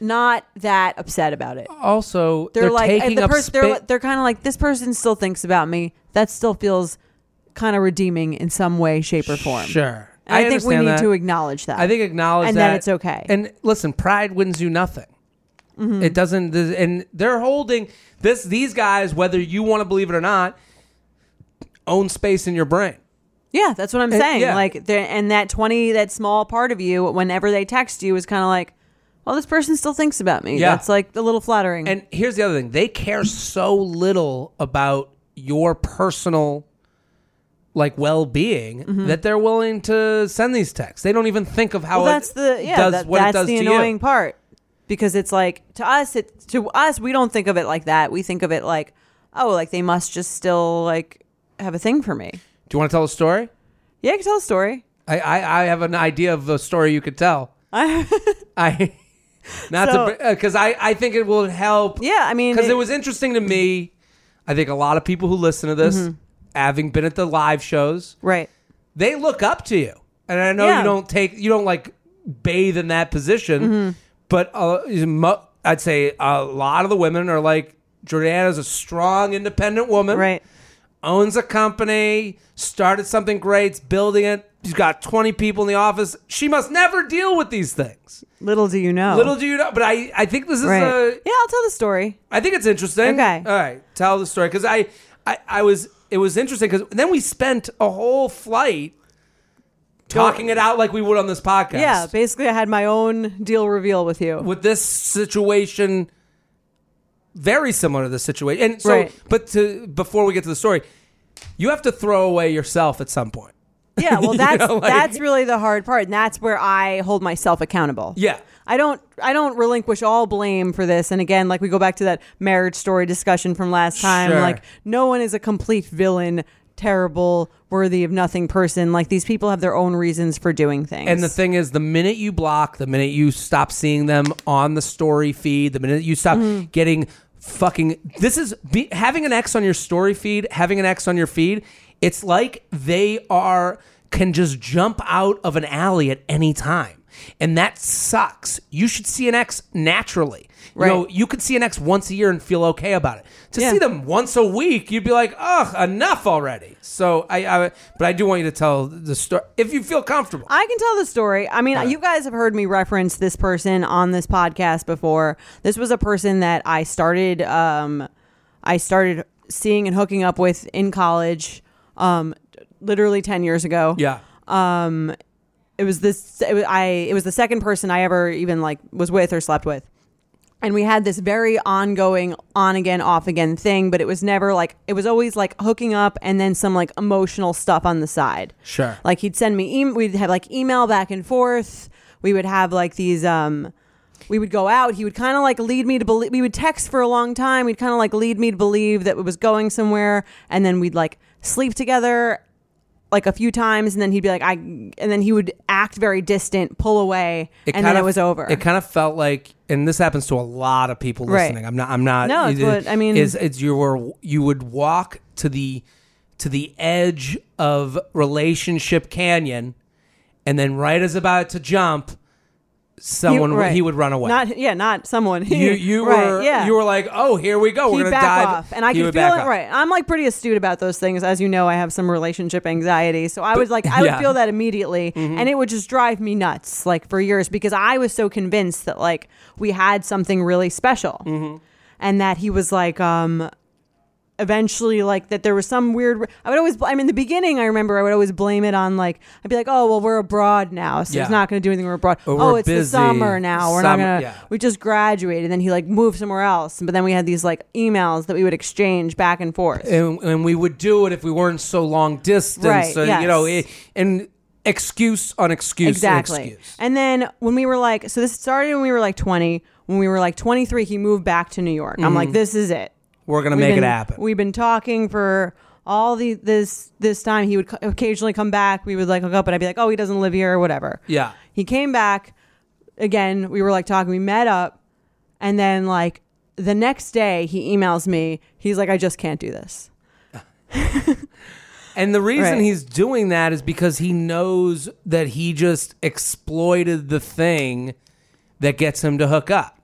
not that upset about it. also, They're, like and taking the up person. They're they're kind of like this person still thinks about me. That still feels kind of redeeming in some way, shape, or form. Sure, And I, think we need that. to acknowledge that. I think acknowledge and that then it's okay. And listen, pride wins you nothing. Mm-hmm. It doesn't. And they're holding this. These guys, whether you want to believe it or not, own space in your brain. yeah, that's what I'm And- saying. yeah. Like, and that twenty, that small part of you, whenever they text you, is kind of like, well, this person still thinks about me. Yeah. That's like a little flattering. And here's the other thing: they care so little about your personal, like well-being, that they're willing to send these texts. They don't even think of how Mm-hmm. well, it that's the yeah, does that, what that's it does the to annoying you. part because it's like to us, it to us we don't think of it like that. We think of it like, oh, like they must just still like have a thing for me. Do you want to tell a story? Yeah, I can tell a story. I, I, I have an idea of a story you could tell. I, I not So- to because I I think it will help. yeah, I mean, because it, was interesting to me. I think a lot of people who listen to this, Mm-hmm. Having been at the live shows, right. they look up to you. And I know Yeah. you don't take you don't like bathe in that position, Mm-hmm. but uh, I'd say a lot of the women are like Jordana's a strong, independent woman, Right. owns a company, started something great, building it. She's got 20 people in the office. She must never deal with these things. Little do you know. Little do you know, but I, I think this is right. a, yeah, I'll tell the story. I think it's interesting. Okay. All right. Tell the story. Because I, I, I was, it was interesting because then we spent a whole flight talking it out like we would on this podcast. Yeah, basically, I had my own deal reveal with you. With this situation, very similar to this situation. And so, Right. but to, before we get to the story, you have to throw away yourself at some point. Yeah, well, You that's know, like- that's really the hard part, and that's where I hold myself accountable. Yeah. I don't I don't relinquish all blame for this. And again, like we go back to that marriage story discussion from last time. Sure. Like no one is a complete villain, terrible, worthy of nothing person. Like these people have their own reasons for doing things. And the thing is, the minute you block, the minute you stop seeing them on the story feed, the minute you stop Mm-hmm. getting fucking. This is be, having an X on your story feed, having an X on your feed. It's like they are can just jump out of an alley at any time. And that sucks. You should see an X naturally. You know, you could see an X once a year and feel okay about it. To Yeah. see them once a week, you'd be like, "Ugh, enough already." So I, I, but I do want you to tell the story if you feel comfortable. I can tell the story. I mean, right. you guys have heard me reference this person on this podcast before. This was a person that I started um I started seeing and hooking up with in college um literally 10 years ago. Yeah. It was this it was, I it was the second person I ever even like was with or slept with. And we had this very ongoing on again off again thing, but it was never like it was always like hooking up and then some like emotional stuff on the side. Sure. Like he'd send me, we'd have like email back and forth. We would have like these, um, we would go out. He would kind of like lead me to believe. We would text for a long time. We'd kind of like lead me to believe that it was going somewhere, and then we'd like sleep together like a few times, and then he'd be like, "I," and then he would act very distant, pull away, and then kind it of- was over. It kind of felt like, and this happens to a lot of people Right. listening. I'm not. I'm not. No, it's it- what- I mean- is it's you were you would walk to the to the edge of relationship canyon, and then right as about to jump, someone right. he would run away. Not yeah, not someone. you you Right, were yeah. you were like, oh, here we go. We're He'd gonna dive. off, and I He could feel it. off. Right, I'm like pretty astute about those things, as you know. I have some relationship anxiety, so I was like, I would feel that immediately, Mm-hmm. and it would just drive me nuts, like for years, because I was so convinced that like we had something really special, Mm-hmm. and that he was like, um, eventually like that there was some weird i would always i mean in the beginning i remember i would always blame it on like i'd be like oh well we're abroad now so Yeah. he's not going to do anything we're abroad Or oh we're it's the summer now we're not going to yeah. we just graduated and then he like moved somewhere else but then we had these like emails that we would exchange back and forth and, and we would do it if we weren't so long distance. Right, so, yes. you know, it, eh, and excuse on excuse on exactly excuse. and then when we were like so this started when we were like 20 when we were like 23 he moved back to new york i'm like mm-hmm. this is it We're gonna We've make been- it happen. We've been talking for all the this this time. He would co- occasionally come back. We would like hook up, and I'd be like, "Oh, he doesn't live here or whatever." yeah. He came back again. We were like talking. We met up, and then like the next day, he emails me. He's like, "I just can't do this." And the reason Right. he's doing that is because he knows that he just exploited the thing that gets him to hook up.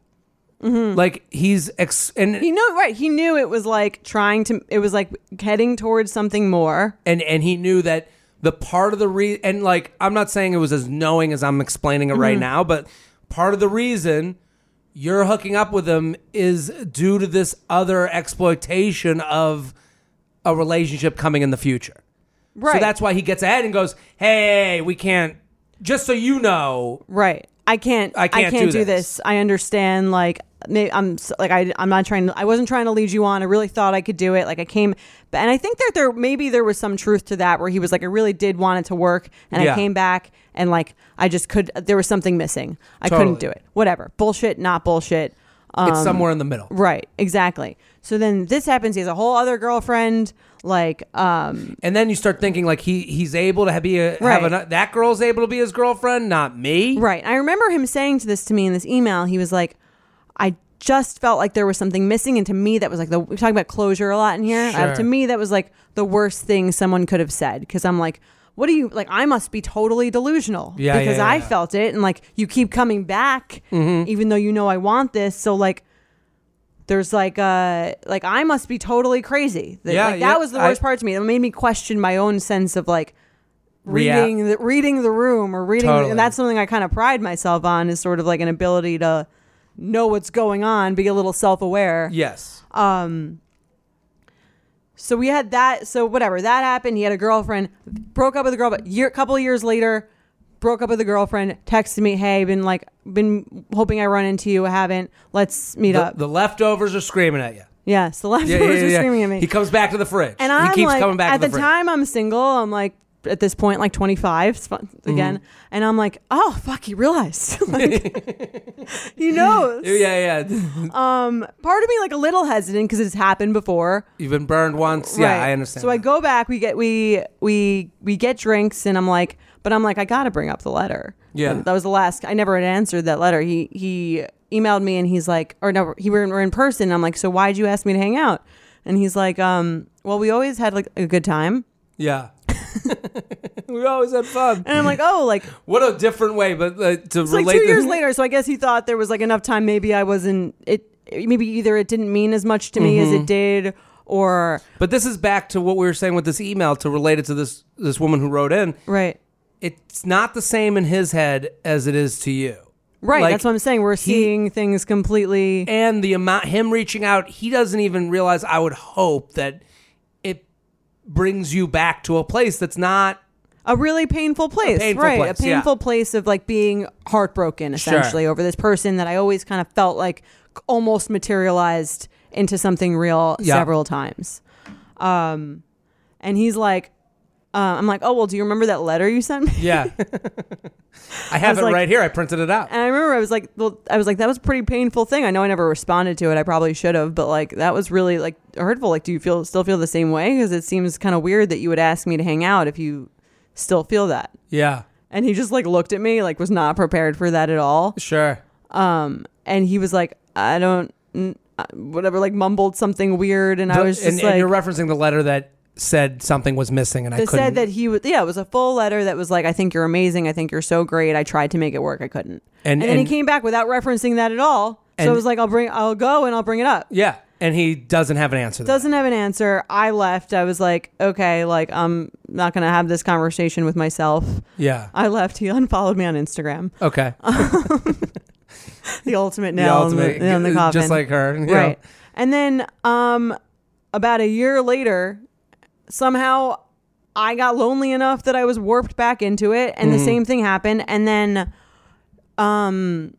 Like he's ex- and He knew right. He knew it was like trying to. It was like heading towards something more. and and he knew that the part of the re and like I'm not saying it was as knowing as I'm explaining it right Mm-hmm. now, but part of the reason you're hooking up with him is due to this other exploitation of a relationship coming in the future. Right. So that's why he gets ahead and goes, "Hey, we can't." Just so you know, Right. I can't. I can't do do this. this. I understand. Like, may- I'm like I. I'm not trying. to I wasn't trying to lead you on. I really thought I could do it. Like I came, but and I think that there maybe there was some truth to that where he was like, I really did want it to work, and Yeah. I came back and like I just could. There was something missing. I Totally. couldn't do it. Whatever. Bullshit. Not bullshit. Um, it's somewhere in the middle. Right. Exactly. So then this happens. He has a whole other girlfriend. Like, um, And then you start thinking like he he's able to be a have Right. a, that girl's able to be his girlfriend, not me. Right. I remember him saying to this to me in this email. He was like, I just felt like there was something missing. And to me, that was like the, we're talking about closure a lot in here. Uh, to me, that was like the worst thing someone could have said. Cause I'm like, what do you like? I must be totally delusional Yeah, because yeah, I yeah. felt it. And like, you keep coming back, Mm-hmm. even though you know I want this. So like, there's like uh like I must be totally crazy. That- Yeah, like, that was the worst I- part to me. It made me question my own sense of like Rea- reading the reading the room or reading Totally. and that's something I kind of pride myself on is sort of like an ability to know what's going on, be a little self-aware. Yes. Um, so we had that so whatever, that happened. He had a girlfriend, broke up with a girl, but year couple of years later, broke up with a girlfriend, texted me, "Hey, been like been hoping I run into you, I haven't. Let's meet The, up." the leftovers are screaming at you. yes, the leftovers Yeah, yeah, are yeah. screaming at me. He comes back to the fridge. And I'm he keeps like, coming back at to the, the, time I'm single. I'm like, at this point, like 25 it's fun, Mm-hmm. again, and I'm like, oh fuck, he realized, like, he knows. Yeah, yeah. Um, part of me like a little hesitant because it's happened before. You've been burned once. Yeah, I understand. So I go back. We get we we we get drinks, and I'm like, but I'm like, I got to bring up the letter. Yeah. And that was the last. I never had answered that letter. He he emailed me, and he's like, or no, he were, we're in person. And I'm like, so why'd you ask me to hang out? And he's like, um, well, we always had like a good time. Yeah. we always had fun. And I'm like, oh, like What a different way, but uh, to it's like two years later. So I guess he thought there was like enough time. Maybe I wasn't it. Maybe either it didn't mean as much to me Mm-hmm. as it did, or But this is back to what we were saying with this email to relate it to this this woman who wrote in. right. It's not the same in his head as it is to you. Right, Like, that's what I'm saying. We're seeing things completely. and the amount him reaching out, he doesn't even realize. I would hope that brings you back to a place that's not. a really painful place, painful right? place, a yeah. painful place of like being heartbroken, essentially, over this person that I always kind of felt like almost materialized into something real Yeah. several times. Um, and he's like, uh, I'm like, oh well, do you remember that letter you sent me? Yeah. I have was it like- right here. I printed it out. And I remember I was like, well, I was like, that was a pretty painful thing. I know I never responded to it. I probably should have, but like that was really like hurtful. Like, do you feel still feel the same way? Because it seems kind of weird that you would ask me to hang out if you still feel that. Yeah. And he just like looked at me, like was not prepared for that at all. Sure. Um, and he was like, I don't, n- uh, whatever, like mumbled something weird, and I was just and, like, and you're referencing the letter that said something was missing and I couldn't. said that he was yeah it was a full letter that was like i think you're amazing i think you're so great i tried to make it work i couldn't And- and, then he came back without referencing that at all so And- i was like i'll bring i'll go and i'll bring it up yeah. And he doesn't have an answer. to that. doesn't have an answer i left i was like okay like i'm not gonna have this conversation with myself Yeah. i left he unfollowed me on instagram Okay. the ultimate The nail ultimate- in, the, in the coffin Just like her. you know. right and then um about a year later somehow i got lonely enough that i was warped back into it and Mm-hmm. the same thing happened and then um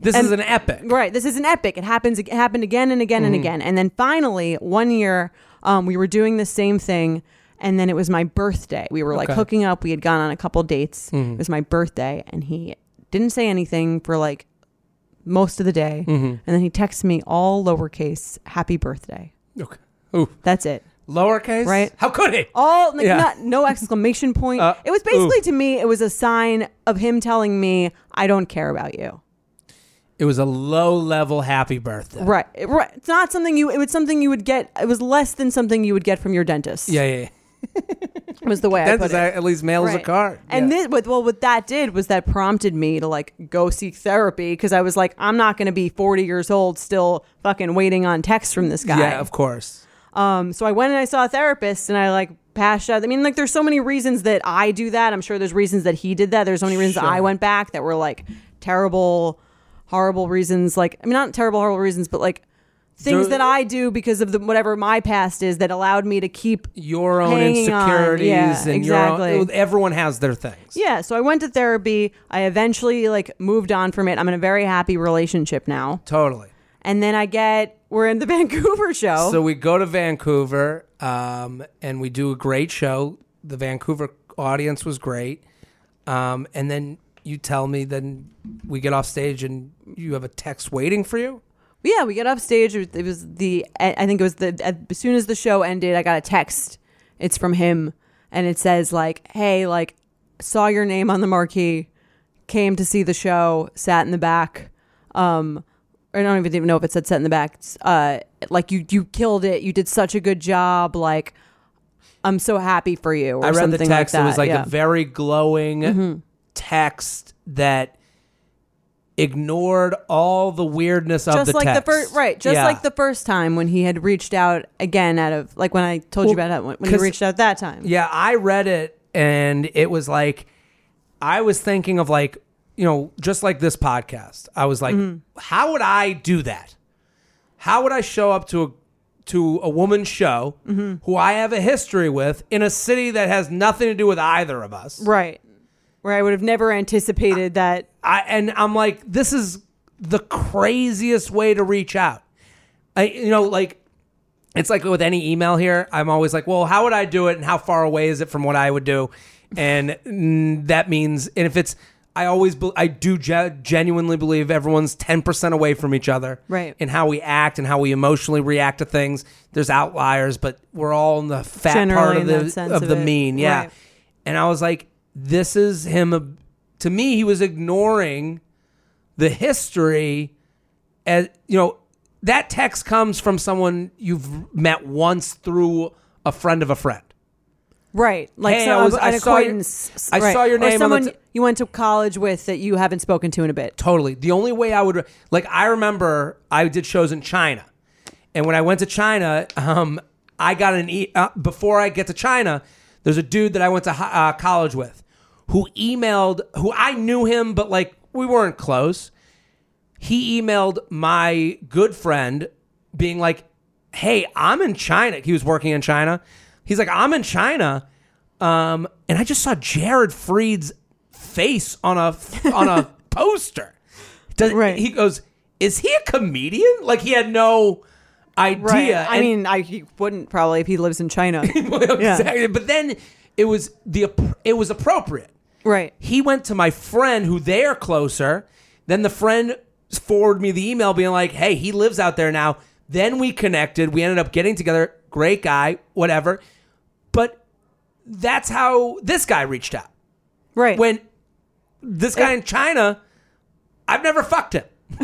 This is an epic. right this is an epic it happens it happened again and again and Mm-hmm. again and then finally one year um we were doing the same thing and then it was my birthday we were like Okay. hooking up we had gone on a couple dates Mm-hmm. it was my birthday and he didn't say anything for like most of the day Mm-hmm. and then he texts me all lowercase happy birthday Okay. Ooh. that's it Lowercase? Right. How could he? all like Yeah. not no exclamation point. Uh, it was basically to me it was a sign of him telling me I don't care about you. It was a low level happy birthday. Right. It- right. It's not something you it was something you would get it was less than something you would get from your dentist. Yeah, yeah. yeah. Was the way I put Dentist it. at least mails a Right. card. And yeah. this, what, well, what that did was that prompted me to like go seek therapy because I was like, I'm not going to be 40 years old still fucking waiting on text from this guy. yeah, of course. Um, so I went and I saw a therapist and I like passed out. I mean, like there's so many reasons that I do that. I'm sure there's reasons that he did that. There's so many reasons Sure. I went back that were like terrible, horrible reasons. Like, I mean, not terrible, horrible reasons, but like things There- that I do because of the whatever my past is that allowed me to keep Your own insecurities Yeah, and your own, exactly. everyone has their things. Yeah, so I went to therapy. I eventually like moved on from it. I'm in a very happy relationship now. Totally. And then I get we're in the Vancouver show. So we go to Vancouver um, and we do a great show. The Vancouver audience was great. Um, and then you tell me, then we get off stage and you have a text waiting for you. yeah, we get off stage. It was, the I think it was the as soon as the show ended, I got a text. It's from him, and it says like, "Hey, like, saw your name on the marquee, came to see the show, sat in the back." Um, I don't even know if it said set in the back." Uh, like you you killed it. You did such a good job. Like, I'm so happy for you. Or I read the text. Like that. it was like yeah. Mm-hmm. a very glowing text that ignored all the weirdness of just the like text. the first right just Yeah. like the first time when he had reached out again out of like when i told you about it when, he reached out that time Yeah, I read it and it was like I was thinking of like, you know, just like this podcast. I was like, Mm-hmm. how would I do that? How would I show up to a to a woman's show Mm-hmm. who I have a history with in a city that has nothing to do with either of us? right where i would have never anticipated that I and I'm like, this is the craziest way to reach out. I you know, like it's like with any email here, I'm always like, well, how would I do it and how far away is it from what I would do? And mm, that means and if it's I always be, I do ge- genuinely believe everyone's 10% away from each other Right. in how we act and how we emotionally react to things. There's outliers, but we're all in the fat part of the of of the it. mean. Yeah. Right. And I was like, this is him. uh, To me, he was ignoring the history. As you know, that text comes from someone you've met once through a friend of a friend. Right like Hey, so, I was- an I saw your- acquaintance I saw your Or name on the someone t- you went to college with that you haven't spoken to in a bit Totally. The only way I would like, I remember I did shows in China, and when I went to China, um, I got an e- uh, before I get to China. There's a dude that I went to uh, college with, who emailed, who I knew him, but like we weren't close. He emailed my good friend, being like, "Hey, I'm in China." He was working in China. He's like, "I'm in China," um, and I just saw Jared Freid's face on a on a poster. Does, Right. He goes, "Is he a comedian?" Like he had no idea. right i And- mean i he wouldn't probably if he lives in china Well, exactly. But then it was the it was appropriate. Right. He went to my friend who they are closer. Then the friend forwarded me the email being like, "Hey, he lives out there now." Then we connected. We ended up getting together. Great guy, whatever. But that's how this guy reached out. Right. When this guy in China, I've never fucked him.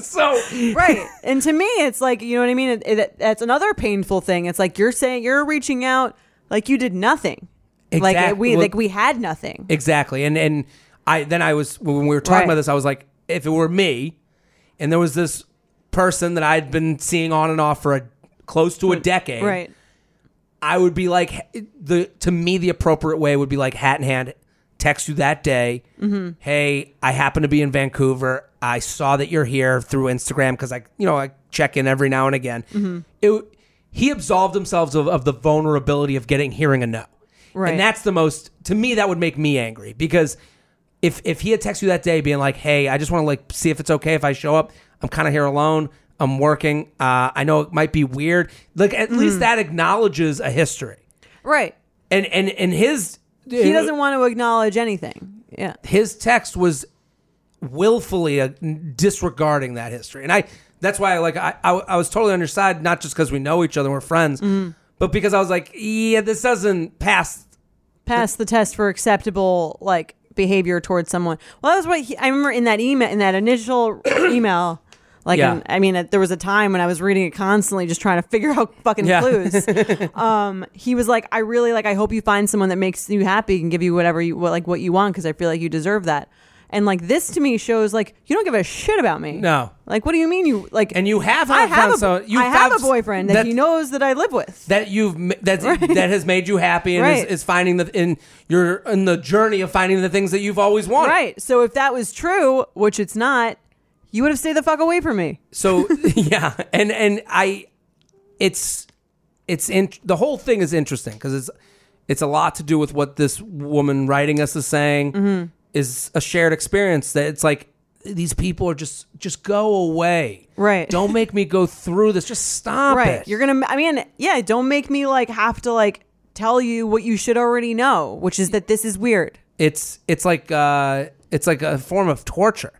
so right. And to me, it's like you know what I mean. It, it, that's another painful thing. It's like you're saying you're reaching out like you did nothing. Like we well- like we had nothing. Exactly. And and I then I was when we were talking Right. about this, I was like, if it were me, and there was this person that I'd been seeing on and off for a close to a decade, Right. I would be like the to me the appropriate way would be like hat in hand, text you that day. Mm-hmm. Hey, I happen to be in Vancouver. I saw that you're here through Instagram because I you know I check in every now and again. Mm-hmm. It he absolved himself of, of the vulnerability of getting hearing a no. Right. And that's the most to me that would make me angry because if if he had texted you that day being like, "Hey, I just want to like see if it's okay if I show up. I'm kind of here alone. I'm working. Uh, I know it might be weird. Like at Mm. least that acknowledges a history. Right. And and and his He doesn't want to acknowledge anything. Yeah. his text was willfully uh, disregarding that history, and I that's why like I I, I was totally on your side, not just because we know each other, and we're friends, Mm-hmm. but because I was like, yeah, this doesn't pass. Pass the test for acceptable like behavior towards someone. Well, that was what he, I remember in that email in that initial email. Like, Yeah. I mean, there was a time when I was reading it constantly, just trying to figure out fucking Yeah. clues. um, he was like, "I really like. I hope you find someone that makes you happy and give you whatever you what, like what you want because I feel like you deserve that." And like this to me shows like you don't give a shit about me. No. Like, what do you mean you like? And you have I have a, some- you I have have a boyfriend that, that- he knows that I live with. that you've that that has made you happy and Right. is, is finding the in you're in the journey of finding the things that you've always wanted. Right. So if that was true, which it's not, you would have stayed the fuck away from me. So yeah, and and I, it's it's in the whole thing is interesting because it's it's a lot to do with what this woman writing us is saying Mm-hmm. is a shared experience that it's like these people are just just go away Right. don't make me go through this just stop right. it You're gonna. I mean, yeah. Don't make me like have to like tell you what you should already know, which is that this is weird. it's it's like uh it's like a form of torture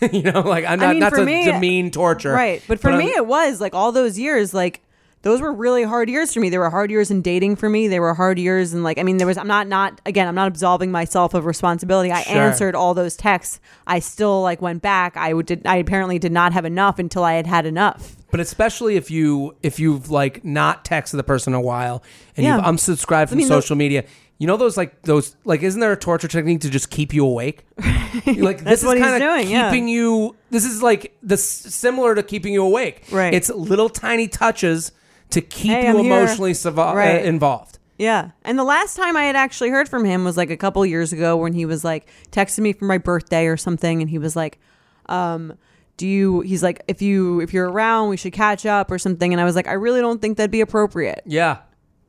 you know like i'm not mean, not for to me- demean torture Right. But for me, I'm- it was like all those years, like those were really hard years for me. They were hard years in dating for me. They were hard years and like I mean, there was. I'm not not again. I'm not absolving myself of responsibility. I Sure. answered all those texts. I still like went back. I would. Did, I apparently did not have enough until I had had enough. But especially if you if you've like not texted the person a while and Yeah. you've unsubscribed from mean, social media, you know those like those like isn't there a torture technique to just keep you awake? like That's this what is he's kind of doing, yeah. keeping you. This is like this similar to keeping you awake. Right. It's little tiny touches to keep Hey, you I'm here. emotionally survi- Right. uh, involved. Yeah. And the last time I had actually heard from him was like a couple years ago when he was like texting me for my birthday or something and he was like um do you he's like if you if you're around we should catch up or something and I was like I really don't think that'd be appropriate. Yeah,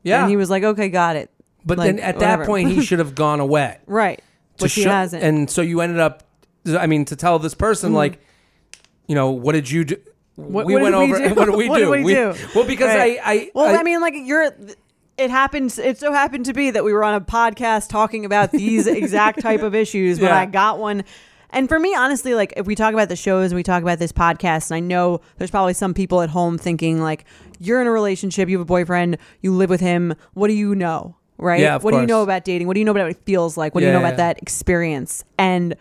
yeah. And he was like okay, got it. But like, then at whatever. that point, he should have gone away. Right. Which he hasn't. And so you ended up, I mean, to tell this person, Mm-hmm. like, you know, what did you do? What- we what went did we over. do? What did we What do? did we do? Well, because Right. I, I, well, I, mean like you're it happened it so happened to be that we were on a podcast talking about these exact type of issues when Yeah. I got one and for me honestly like if we talk about the shows and we talk about this podcast and I know there's probably some people at home thinking like you're in a relationship you have a boyfriend you live with him what do you know right Yeah, what do you know about dating what do you know about what it feels like what do you Yeah, know about that experience and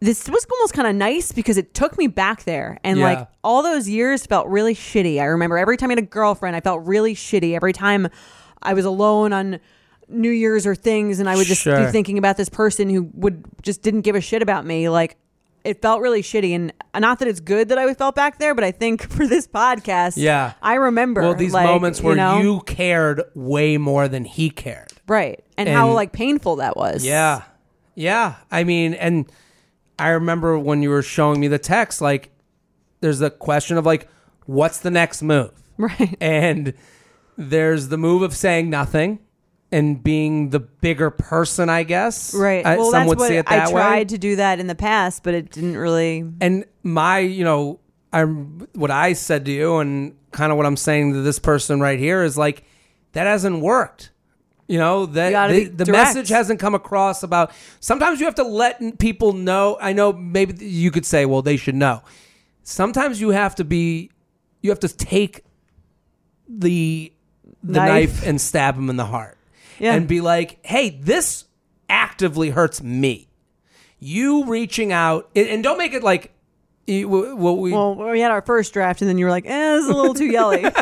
this was almost kind of nice because it took me back there and Yeah. like all those years felt really shitty. I remember every time I had a girlfriend, I felt really shitty. Every time I was alone on New Year's or things and I would just Sure. be thinking about this person who would just didn't give a shit about me. Like it felt really shitty and not that it's good that I felt back there, but I think for this podcast, Yeah. I remember well, these like, moments where you, know? cared way more than he cared. right and, how like painful that was. Yeah. Yeah. I mean, and I remember when you were showing me the text, like, there's the question of, like, what's the next move? Right. And there's the move of saying nothing and being the bigger person, I guess. Right. I- well, some that's would what see it I that tried to do that in the past, but it didn't really. And my, you know, I'm what I said to you, and kind of what I'm saying to this person right here is like, that hasn't worked. You know that You the, the message hasn't come across about. Sometimes you have to let people know. I know maybe you could say, well, they should know. Sometimes you have to be. You have to take the the Knife. knife, and stab him in the heart, Yeah. and be like, hey, this actively hurts me. You reaching out and don't make it like. you- What we Well, we had our first draft, and then you were like, "Eh, this is a little too yelly."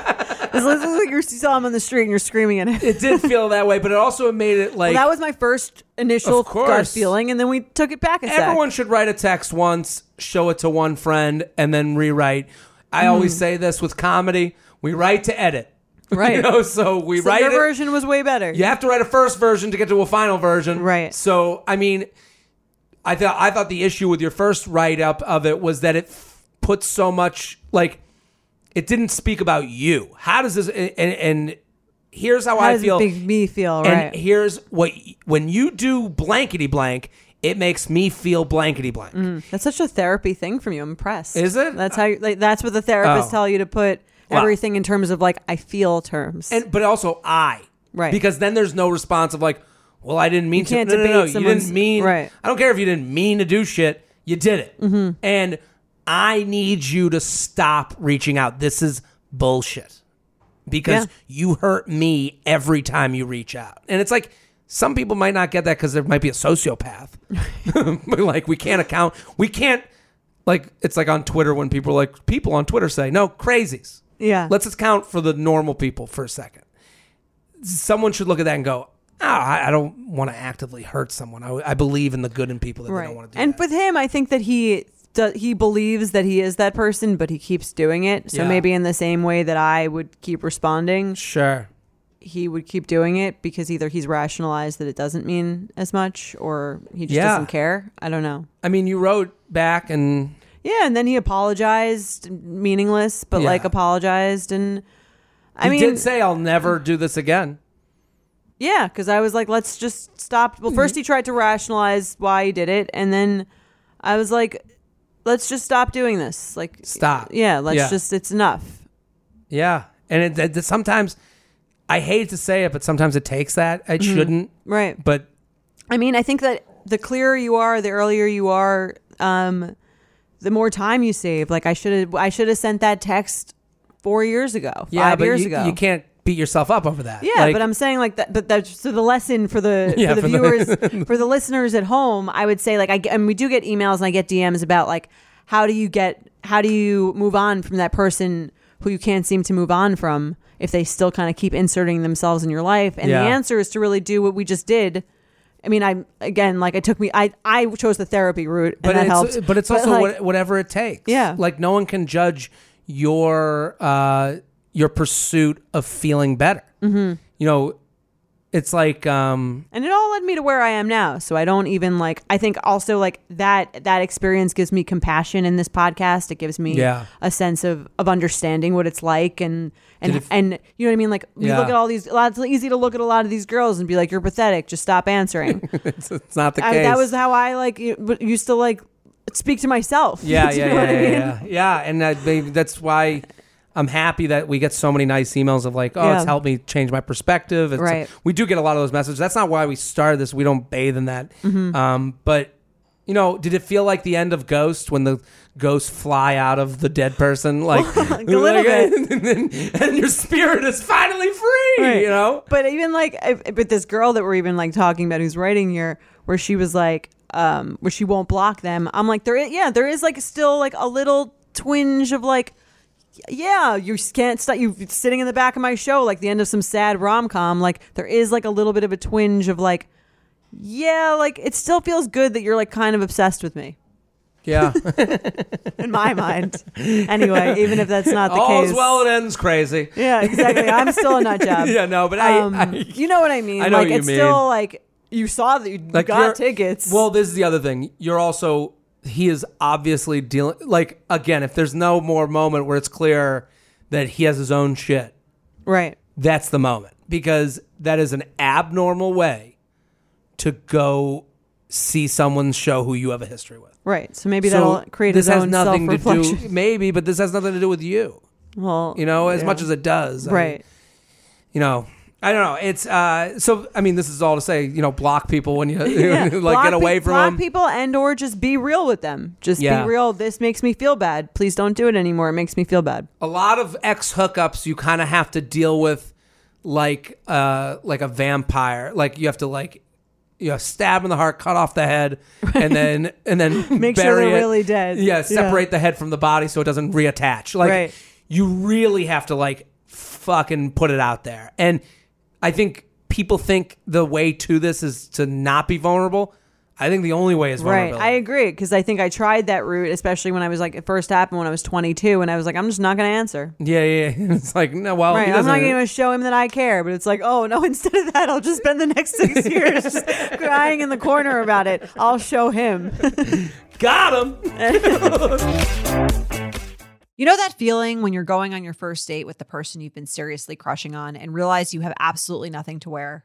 This looks like you're, saw him on the street and you're screaming at him. it did feel that way, but it also made it like Well, that was my first initial gut feeling, and then we took it back a sec. Everyone should write a text once, show it to one friend, and then rewrite. I always say this with comedy: we write to edit, Mm. Right. you know, so we So write your it. version was way better. You have to write a first version to get to a final version, Right. So, I mean, I thought I thought the issue with your first write up of it was that it f- put so much like it didn't speak about you. How does this? And, and here's how, How I feel. it make me feel? And Right. here's what when you do blankety blank, it makes me feel blankety blank. Mm, that's such a therapy thing from you. I'm impressed. Is it? That's how. You, like, that's what the therapists Oh. tell you to put Wow. everything in terms of like I feel terms. And but also I, Right. Because then there's no response of like, well, I didn't mean You to. no, no, no, you didn't mean. right. I don't care if you didn't mean to do shit. You did it, mm-hmm. and I need you to stop reaching out. This is bullshit because Yeah. you hurt me every time you reach out, and it's like. Some people might not get that because there might be a sociopath. But, like we can't account. We can't like it's like on Twitter when people are like people on Twitter say no crazies. Yeah. Let's account for the normal people for a second. Someone should look at that and go, oh, I, I don't want to actively hurt someone. I, I believe in the good in people that they right. don't want to do and that. with him, I think that he do, he believes that he is that person, but he keeps doing it. So Yeah. maybe in the same way that I would keep responding, sure. he would keep doing it because either he's rationalized that it doesn't mean as much, or he just Yeah. doesn't care. I don't know. I mean, you wrote back and Yeah, and then he apologized, meaningless, but Yeah. like apologized, and I mean he mean, did say, I'll never do this again. yeah, because I was like, let's just stop. Well, first he tried to rationalize why he did it, and then I was like, let's just stop doing this. Like, Stop. Yeah, let's Yeah. just. It's enough. Yeah. And it, sometimes, I hate to say it, but sometimes it takes that. It shouldn't. Right. But I mean, I think that the clearer you are, the earlier you are, um, the more time you save. Like I should have, I should have sent that text four years ago, yeah, five but years you, ago. you can't beat yourself up over that. Yeah, Like, but I'm saying like that. But that's so the lesson for the Yeah, for the for the- viewers, for the listeners at home. I would say like I get- and we do get emails and I get DMs about like how do you get how do you move on from that person who you can't seem to move on from if they still kind of keep inserting themselves in your life. And Yeah. the answer is to really do what we just did. I mean, I'm again like it took me. I I chose the therapy route, and but that it's, helped. But it's also like, what, whatever it takes. Yeah. like no one can judge your uh, your pursuit of feeling better. Mm-hmm. You know, it's like um, and it all led me to where I am now. So I don't even like. I think also like that that experience gives me compassion in this podcast. It gives me Yeah. a sense of of understanding what it's like and and and you know what I mean. Like you Yeah. look at all these. A it's easy to look at a lot of these girls and be like, "You're pathetic. Just stop answering." it's, it's not the I, case. that was how I like used to like speak to myself. yeah, yeah, yeah, I yeah, mean? yeah, yeah. And that, maybe that's why. I'm happy that we get so many nice emails of like, oh, Yeah. it's helped me change my perspective. It's Right. we do get a lot of those messages. That's not why we started this. We don't bathe in that. Mm-hmm. Um, but you know, did it feel like the end of Ghost when the ghosts fly out of the dead person, like a little bit. and, then, and your spirit is finally free? Right. You know, But even like, but this girl that we're even like talking about who's writing here, where she was like, um, where she won't block them. I'm like, there, is, yeah, there is like still like a little twinge of like, yeah, you can't stop. You're sitting in the back of my show, like the end of some sad rom com. Like there is like a little bit of a twinge of like, yeah, like it still feels good that you're like kind of obsessed with me yeah. in my mind. Anyway, even if that's not the All's case. well, it ends crazy. Yeah, exactly. I'm still a nut job. Yeah, no, but I- um, I- you know what I mean. I know like what you it's mean. still like you saw that you Like got tickets. Well, this is the other thing. You're also he is obviously dealing like again, if there's no more moment where it's clear that he has his own shit, right. that's the moment because that is an abnormal way to go see someone's show who you have a history with. Right. So maybe So that'll create this his has own nothing to do maybe, but this has nothing to do with you. Well, You know, as yeah. much as it does. I- right. you know, I don't know. It's uh. So I mean, this is all to say, you know, block people when you Yeah. like Block get away pe- from block them. people and or just be real with them. Just Yeah. be real. This makes me feel bad. Please don't do it anymore. It makes me feel bad. a lot of ex hookups you kind of have to deal with like uh like a vampire like you have to like you know, stab in the heart cut off the head and then and then Make sure bury they're it. really dead. yeah separate the head from the body so it doesn't reattach like Right. you really have to like fucking put it out there and i think people think the way to this is to not be vulnerable i think the only way is Right. I agree because I think I tried that route, especially when I was like it first happened when I was 22, and I was like, I'm just not going to answer. yeah yeah yeah. it's like no well Right. I'm not going to show him that I care, but it's like, oh no. Instead of that, I'll just spend the next six years just crying in the corner about it. I'll show him. got him You know that feeling when you're going on your first date with the person you've been seriously crushing on and realize you have absolutely nothing to wear?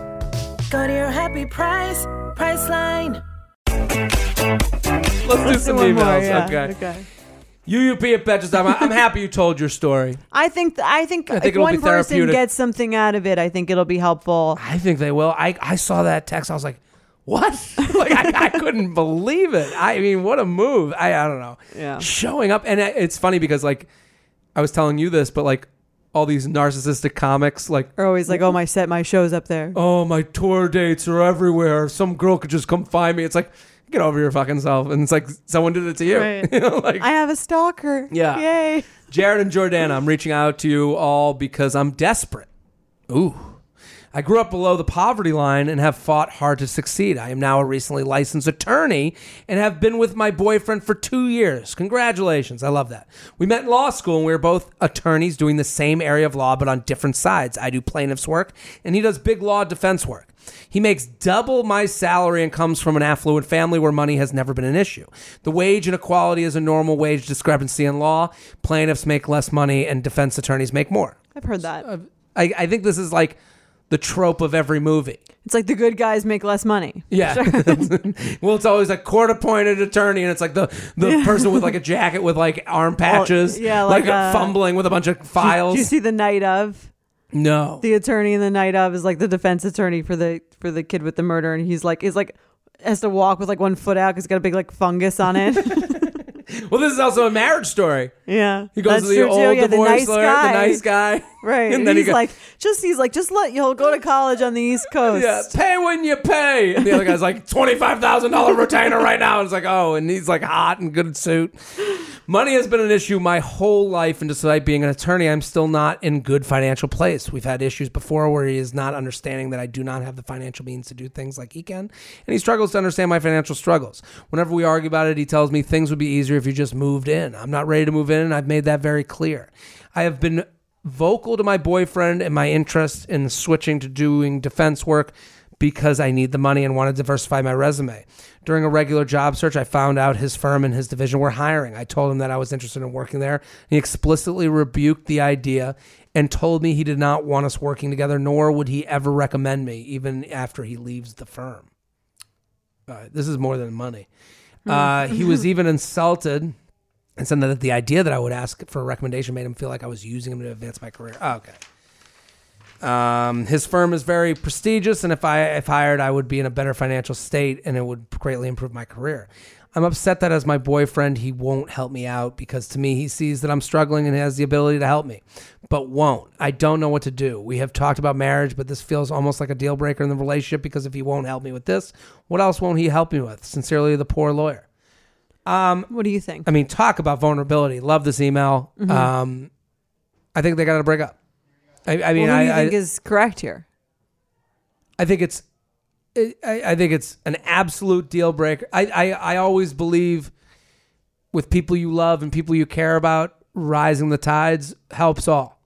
Go to your happy price, Priceline. let's do some One more, emails yeah. okay Okay. UUP at Betches. I'm, I'm happy you told your story. I think I think, I think if one person gets something out of it, I think it'll be helpful. I think they will. I, I saw that text. I was like, what? like I, I couldn't believe it. I mean, what a move. I, I don't know. Yeah. Showing up. And uh, it's funny because like I was telling you this, but like all these narcissistic comics, like, Or always like, oh my set, my show's up there. oh, my tour dates are everywhere. Some girl could just come find me. It's like, get over your fucking self. And it's like someone did it to you. Right. You know, like, I have a stalker. Yeah. Yay. Jared and Jordana, I'm reaching out to you all because I'm desperate. Ooh. I grew up below the poverty line and have fought hard to succeed. I am now a recently licensed attorney and have been with my boyfriend for two years. Congratulations. I love that. We met in law school and we were both attorneys doing the same area of law but on different sides. I do plaintiff's work and he does big law defense work. He makes double my salary and comes from an affluent family where money has never been an issue. The wage inequality is a normal wage discrepancy in law. Plaintiffs make less money and defense attorneys make more. I've heard that. Uh, I, I think this is like the trope of every movie. It's like the good guys make less money. Yeah. well, it's always a court appointed attorney, and it's like the, the person with like a jacket with like arm patches. yeah, like, like, uh, fumbling with a bunch of files. Do you see the night of? no. The attorney in the night of is like the defense attorney for the for the kid with the murder, and he's like is like has to walk with like one foot out because he's got a big like fungus on it. well, this is also a marriage story. Yeah, He goes That's to the old Yeah, divorce nice lawyer, guy. the nice guy. Right, And then he's he goes, like, just he's like, just let you'll go to college on the East Coast. Yeah, pay when you pay. And the other guy's like, $25,000 retainer right now. And it's like, oh, and he's like hot and good suit. Money has been an issue my whole life. And despite being an attorney, I'm still not in good financial place. We've had issues before where he is not understanding that I do not have the financial means to do things like he can. And he struggles to understand my financial struggles. Whenever we argue about it, he tells me things would be easier if you just moved in. I'm not ready to move in. And I've made that very clear. I have been vocal to my boyfriend and my interest in switching to doing defense work because I need the money and want to diversify my resume. During a regular job search, I found out his firm and his division were hiring. I told him that I was interested in working there. He explicitly rebuked the idea and told me he did not want us working together, nor would he ever recommend me, even after he leaves the firm. Uh, this is more than money. Uh, he was even insulted and said that the idea that I would ask for a recommendation made him feel like I was using him to advance my career. Oh, okay. Um, his firm is very prestigious, and if I if hired, I would be in a better financial state, and it would greatly improve my career. I'm upset that as my boyfriend, he won't help me out because to me, he sees that I'm struggling and has the ability to help me, but won't. I don't know what to do. We have talked about marriage, but this feels almost like a deal breaker in the relationship because if he won't help me with this, what else won't he help me with? Sincerely, the poor lawyer. What do you think? I mean, talk about vulnerability. Love this email. Mm-hmm. Um, I think they got to break up. I, I mean, what do you I, think I, is correct here? I think it's, I, I think it's an absolute deal breaker. I, I, I always believe with people you love and people you care about, rising the tides helps all,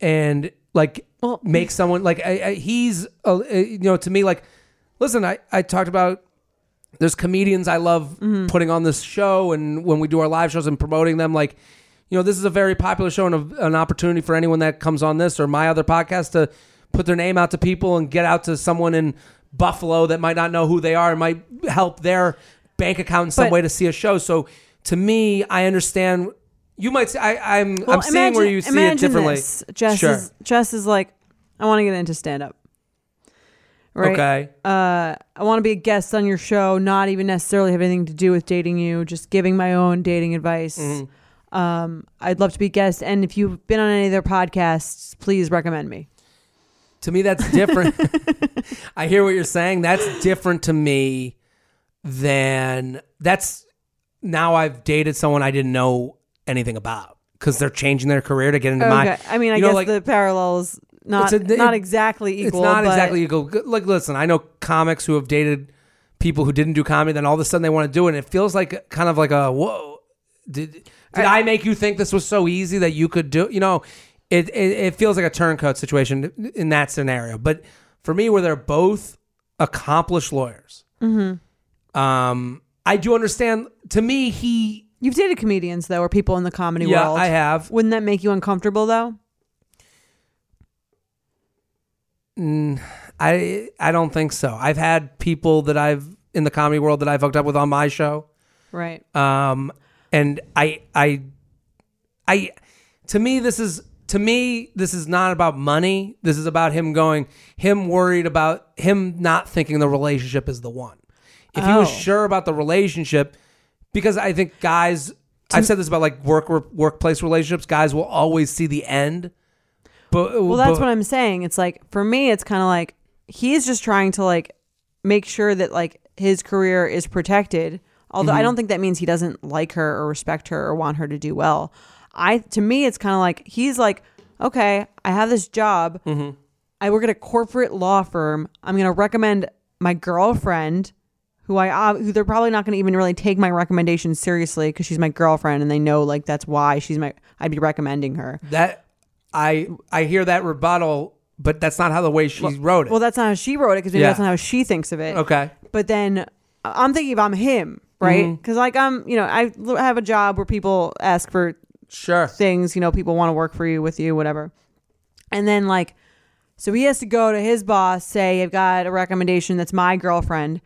and like Well- make someone like I, I, he's, uh, you know, to me, like, listen, I, I talked about there's comedians I love Mm-hmm. putting on this show, and when we do our live shows and promoting them, like, you know, this is a very popular show and a, an opportunity for anyone that comes on this or my other podcast to put their name out to people and get out to someone in Buffalo that might not know who they are and might help their bank account in some But- way to see a show. So to me, I understand. You might say I, I'm Well, I'm seeing where you see it differently. This. Jess sure. is Jess is like, I want to get into stand up. Right. Okay. Uh, I want to be a guest on your show, not even necessarily have anything to do with dating you, just giving my own dating advice. Mm-hmm. Um, I'd love to be a guest, and if you've been on any of their podcasts, please recommend me. To me, that's different. I hear what you're saying. That's different to me than that's now I've dated someone I didn't know anything about because they're changing their career to get into my. I mean, I know, guess like, the parallels not a- not it- exactly equal. It's not exactly equal. Like, listen, I know comics who have dated people who didn't do comedy, then all of a sudden they want to do it. And it feels like kind of like a whoa. Did did I make you think this was so easy that you could do? You know, it it, it feels like a turncoat situation in that scenario. But for me, where they're both accomplished lawyers, um, I do understand. To me, he You've dated comedians though, or people in the comedy world. yeah, world. I have. Wouldn't that make you uncomfortable though? I I don't think so. I've had people that I've in the comedy world that I've hooked up with on my show. Right. Um, and I, I, I, to me, this is to me, this is not about money. This is about him going, him worried about him not thinking the relationship is the one. If he was Oh. sure about the relationship, because I think guys, I've said this about like work workplace relationships. Guys will always see the end. But Well, that's what I'm saying. It's like for me, it's kind of like he's just trying to like make sure that like his career is protected. Although Mm-hmm. I don't think that means he doesn't like her or respect her or want her to do well. I to me, it's kind of like he's like, okay, I have this job. Mm-hmm. I work at a corporate law firm. I'm going to recommend my girlfriend, who I uh, who they're probably not going to even really take my recommendation seriously because she's my girlfriend and they know like that's why she's my. I'd be recommending her. that I I hear that rebuttal, but that's not how the way she wrote it. Well, that's not how she wrote it because maybe Yeah. that's not how she thinks of it. okay. But then I'm thinking if I'm him, right? Mm-hmm. Because like I'm, you know, I l- have a job where people ask for Sure. things. You know, people want to work for you, with you, whatever. And then like, so he has to go to his boss, say, "I've got a recommendation that's my girlfriend."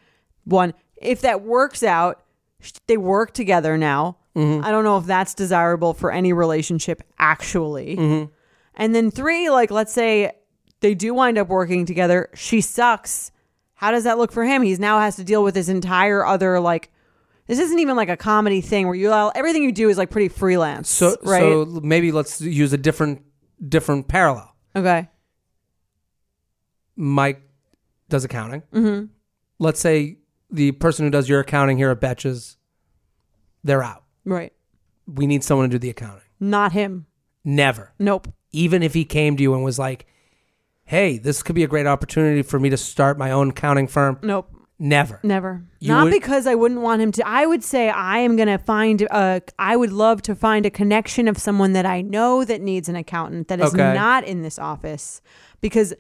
One, if that works out, sh- they work together now. Mm-hmm. I don't know if that's desirable for any relationship, actually. And then three, like, let's say they do wind up working together. She sucks. How does that look for him? He's now has to deal with this entire other like. This isn't even like a comedy thing where you everything you do is like pretty freelance. So right? so maybe let's use a different different parallel. okay. Mike does accounting. Mm-hmm. Let's say the person who does your accounting here at Betches, they're out. Right. We need someone to do the accounting. Not him. Never. Nope. Even if he came to you and was like, "Hey, this could be a great opportunity for me to start my own accounting firm." Nope. Never. Never. You Not would- because I wouldn't want him to. I would say I am going to find a. I would love to find a connection of someone that I know that needs an accountant that is Okay. not in this office. Because,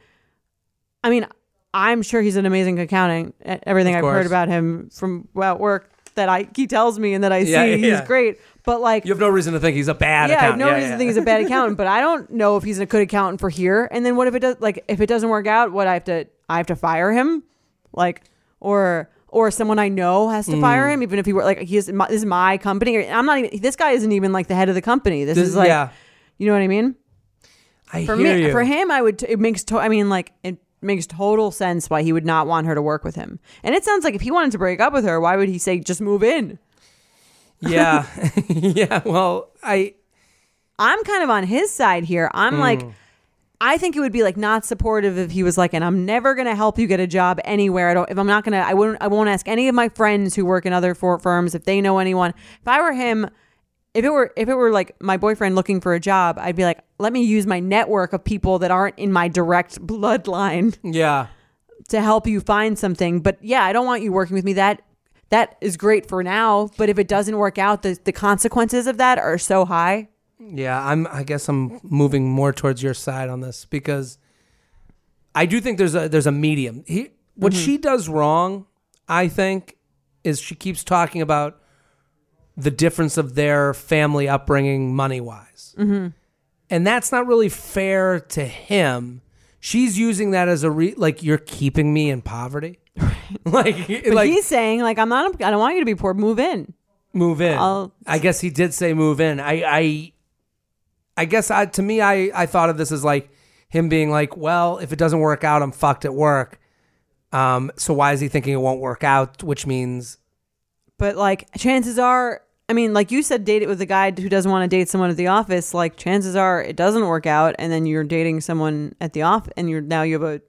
I mean, I'm sure he's an amazing accountant. Everything Of I've heard about him from well, work that I he tells me and that I see, Yeah, yeah, he's yeah. great. But like, You have no reason to think he's a bad yeah, I have accountant. no reason to think he's a bad accountant. But I don't know if he's a good accountant for here. And then what if it does? Like, if it doesn't work out, what I have to I have to fire him, like, or or someone I know has to fire hmm. him, even if he were like he's my, this is my company. I'm not even. This guy isn't even like the head of the company. This, This- is like, yeah. you know what I mean? I For hear me, you. for him, I would. It makes. To, I mean, like it makes total sense why he would not want her to work with him. And it sounds like if he wanted to break up with her, why would he say just move in? yeah, yeah. Well, I I'm kind of on his side here. I'm like, hmm. I think it would be like not supportive if he was like, and I'm never gonna help you get a job anywhere. I don't. If I'm not gonna, I wouldn't. I won't ask any of my friends who work in other for firms if they know anyone. If I were him. If it were if it were like my boyfriend looking for a job, I'd be like, let me use my network of people that aren't in my direct bloodline yeah. to help you find something. But yeah, I don't want you working with me. That that is great for now. But if it doesn't work out, the the consequences of that are so high. Yeah, I'm. I guess I'm moving more towards your side on this because I do think there's a there's a medium. He, what Mm-hmm. she does wrong, I think, is she keeps talking about the difference of their family upbringing, money wise, mm-hmm. and that's not really fair to him. She's using that as a re- like you're keeping me in poverty, like But like he's saying like I'm not. I don't want you to be poor. Move in. move in. I'll- I guess he did say move in. I I I guess I to me I I thought of this as like him being like, well, if it doesn't work out, I'm fucked at work. Um, so why is he thinking it won't work out? Which means But like chances are, I mean, like you said, date it with a guy who doesn't want to date someone at the office. Like chances are it doesn't work out, and then you're dating someone at the office, and you're now you have a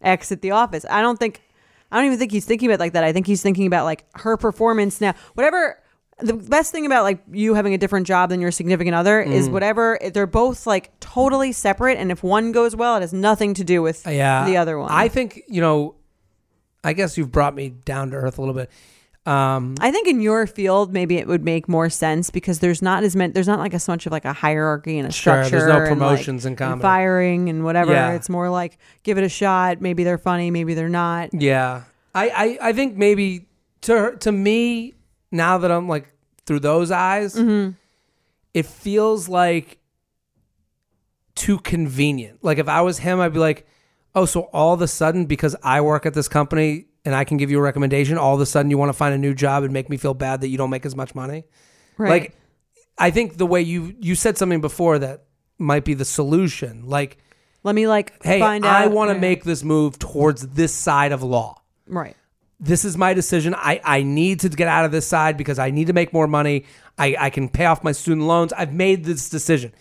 ex at the office. I don't think, I don't even think he's thinking about it like that. I think he's thinking about like her performance now. Whatever. The best thing about like you having a different job than your significant other Mm. is whatever they're both like totally separate, and if one goes well, it has nothing to do with yeah, the other one. I think you know. I guess you've brought me down to earth a little bit. Um, I think in your field, maybe it would make more sense because there's not as many, there's not like as much of like a hierarchy and a Sure, structure. there's no and, like, promotions in and firing and whatever. Yeah. It's more like give it a shot. Maybe they're funny. Maybe they're not. Yeah, I, I, I think maybe to her, to me now that I'm like through those eyes, it feels like too convenient. Like if I was him, I'd be like, oh, so all of a sudden because I work at this company and I can give you a recommendation, all of a sudden you want to find a new job and make me feel bad that you don't make as much money. Right. Like I think the way you you said something before that might be the solution. Like, Let me like hey, find out. I want to Yeah. make this move towards this side of law right. this is my decision. I, I need to get out of this side because I need to make more money. I, I can pay off my student loans. I've made this decision.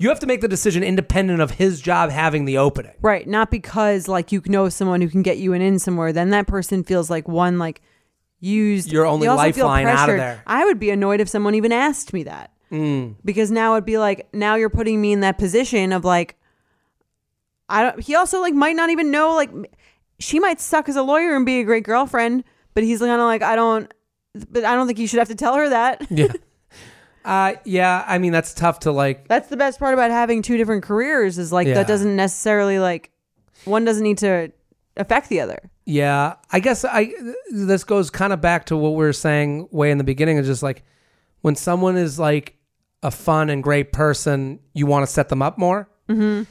You have to make the decision independent of his job having the opening. Right. Not because like you know someone who can get you an in somewhere. Then that person feels like one like used. Your only They also feel lifeline out of there. Mm. I would be annoyed if someone even asked me that. Because now it'd be like now you're putting me in that position of like I don't. He also like might not even know like she might suck as a lawyer and be a great girlfriend, but he's kind of like I don't. But I don't think you should have to tell her that. Yeah. uh, yeah. I mean, that's tough to like. That's the best part about having two different careers is like Yeah. that doesn't necessarily like one doesn't need to affect the other. Yeah. I guess I. This goes kind of back to what we were saying way in the beginning. Is just like when someone is like a fun and great person, you want to set them up more. Mm-hmm.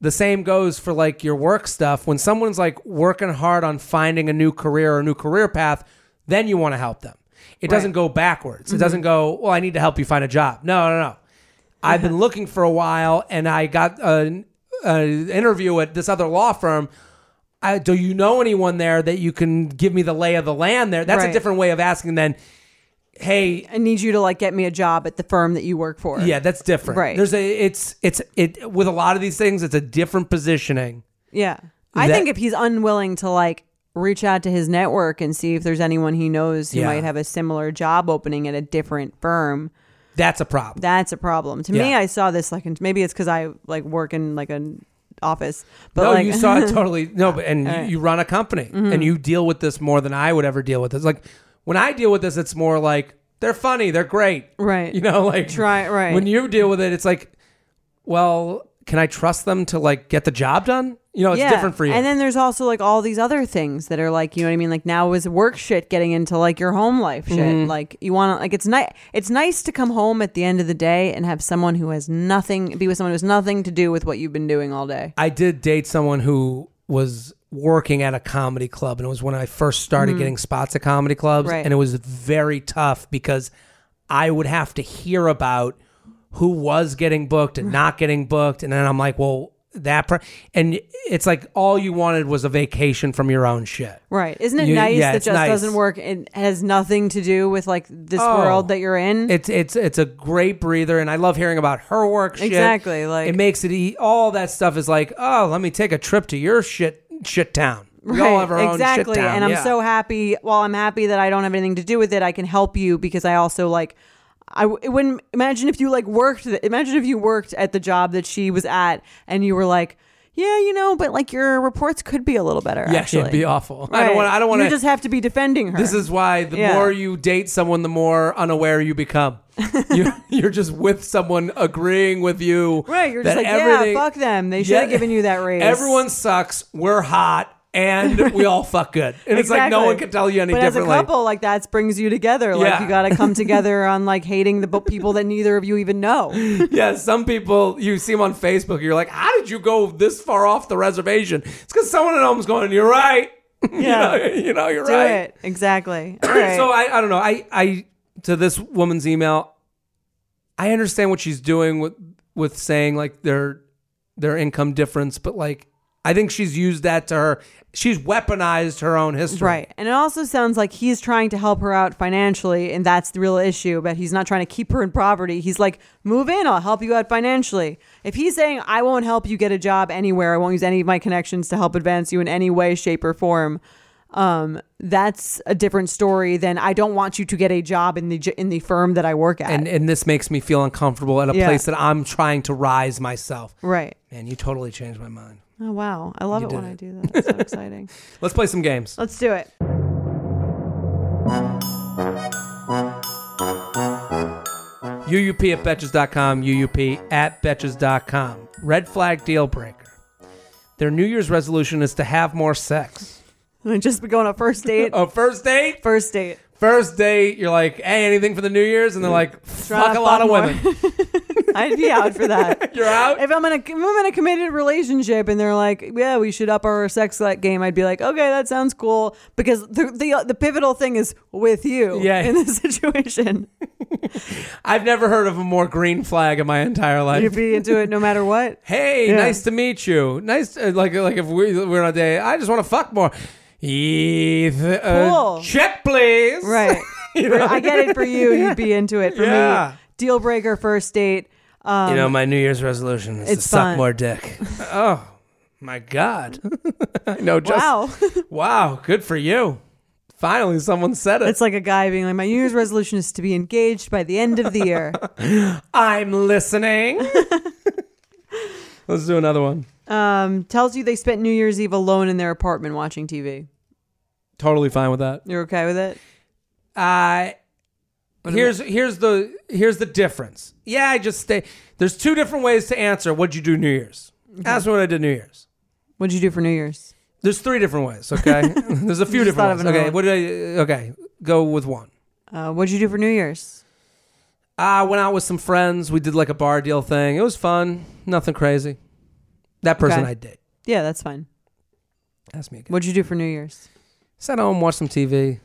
The same goes for like your work stuff. When someone's like working hard on finding a new career or a new career path, then you want to help them. It doesn't go backwards. It mm-hmm. doesn't go, well, I need to help you find a job. No, no, no. I've been looking for a while and I got an interview at this other law firm. I, do you know anyone there that you can give me the lay of the land there? That's a Right. different way of asking than, hey, I need you to like get me a job at the firm that you work for. yeah, that's different. Right. There's a, it's, it's, it, with a lot of these things, it's a different positioning. Yeah. I That- think if he's unwilling to like reach out to his network and see if there's anyone he knows who Yeah. might have a similar job opening at a different firm, That's a problem. that's a problem. To me, Yeah. I saw this like in, maybe it's because I like work in like an office, but no, like you saw it totally. No, but and you, you run a company Mm-hmm. and you deal with this more than I would ever deal with this. Like when I deal with this, it's more like they're funny, they're great, Right. You know, like Try- right. When you deal with it, it's like, well, can I trust them to like get the job done? You know, it's different for you. And then there's also like all these other things that are like, you know what I mean? Like now is work shit getting into like your home life shit. Mm-hmm. Like you want to like it's nice it's nice to come home at the end of the day and have someone who has nothing be with someone who has nothing to do with what you've been doing all day. I did date someone who was working at a comedy club, and it was when I first started getting spots at comedy clubs, Mm-hmm. Right. and it was very tough because I would have to hear about who was getting booked and not getting booked, and then I'm like, well, that, and it's like all you wanted was a vacation from your own shit. Right. Isn't it You- nice yeah, that it's just nice. doesn't work and has nothing to do with like this Oh. world that you're in? It's it's it's a great breather, and I love hearing about her work. Shit. Exactly, like- it makes it e- all that stuff is like, oh, let me take a trip to your shit shit town. We all have our own shit exactly. town. And I'm yeah. so happy. While I'm happy that I don't have anything to do with it, I can help you because I also like. I wouldn't imagine if you like worked. Imagine if you worked at the job that she was at, and you were like, "Yeah, you know, but like your reports could be a little better." Yeah, actually. it'd be awful. I don't Right. want. I don't want You to. just have to be defending her. This is why the Yeah. more you date someone, the more unaware you become. you're, you're just with someone agreeing with you. right. You're just like, yeah, fuck them. They should have Yeah. given you that raise. Everyone sucks. We're hot, and we all fuck good. And it's like no one can tell you any but differently. as a couple, like that brings you together. Like Yeah. you got to come together on like hating the people that neither of you even know. yeah, some people you see them on Facebook. You're like, how did you go this far off the reservation? It's because someone at home's going. You're right. Yeah. you, know, you know, you're Do right. it exactly. Right. So I, I don't know. I, I to this woman's email, I understand what she's doing with with saying like their their income difference, but like I think she's used that to her. She's weaponized her own history. Right. And it also sounds like he's trying to help her out financially, and that's the real issue. But he's not trying to keep her in poverty. He's like, move in, I'll help you out financially. If he's saying, I won't help you get a job anywhere, I won't use any of my connections to help advance you in any way, shape, or form, um, that's a different story than I don't want you to get a job in the in the firm that I work at. And and this makes me feel uncomfortable at a Yeah. place that I'm trying to rise myself. right. Man, you totally changed my mind. Oh wow, I love You it did when it. I do that. It's so exciting. Let's play some games. Let's do it. UUP at Betches.com, UUP at Betches.com. Red flag deal breaker. Their New Year's resolution is to have more sex. And just be going on a first date. A oh, first date? First date. First date, you're like, hey, anything for the New Year's? And they're mm-hmm. like, Try fuck to a lot fuck of more. women. I'd be out for that. You're out? If I'm in a if I'm in a committed relationship and they're like, yeah, we should up our sex like game, I'd be like, okay, that sounds cool because the the, the pivotal thing is with you. Yeah. In this situation, I've never heard of a more green flag in my entire life. you'd be into it no matter what. hey, Yeah. nice to meet you. Nice, uh, like like if we, we're on a date, I just want to fuck more. Eth- uh, Cool. check, please. Right. You know? I get it for you. You'd be into it. For Yeah. me, deal breaker first date. Um, you know, my New Year's resolution is to it's suck fun. more dick. oh my god! no. Just, wow. Wow. Good for you. Finally, someone said it. it's like a guy being like, my New Year's resolution is to be engaged by the end of the year. I'm listening. Let's do another one. Um, tells you they spent New Year's Eve alone in their apartment watching TV. Totally fine with that. You're okay with it? Uh here's here's the here's the difference. Yeah, I just stay. There's two different ways to answer. What'd you do New Year's? Ask me what I did New Year's. What'd you do for New Year's? There's three different ways. Okay, there's a few different ways. Okay, one. what did I? Okay, go with one. Uh, what'd you do for New Year's? I went out with some friends. We did like a bar deal thing. It was fun. Nothing crazy. That person Okay. I date. Yeah, that's fine. Ask me again. What'd you do for New Year's? Sat home, watched some TV.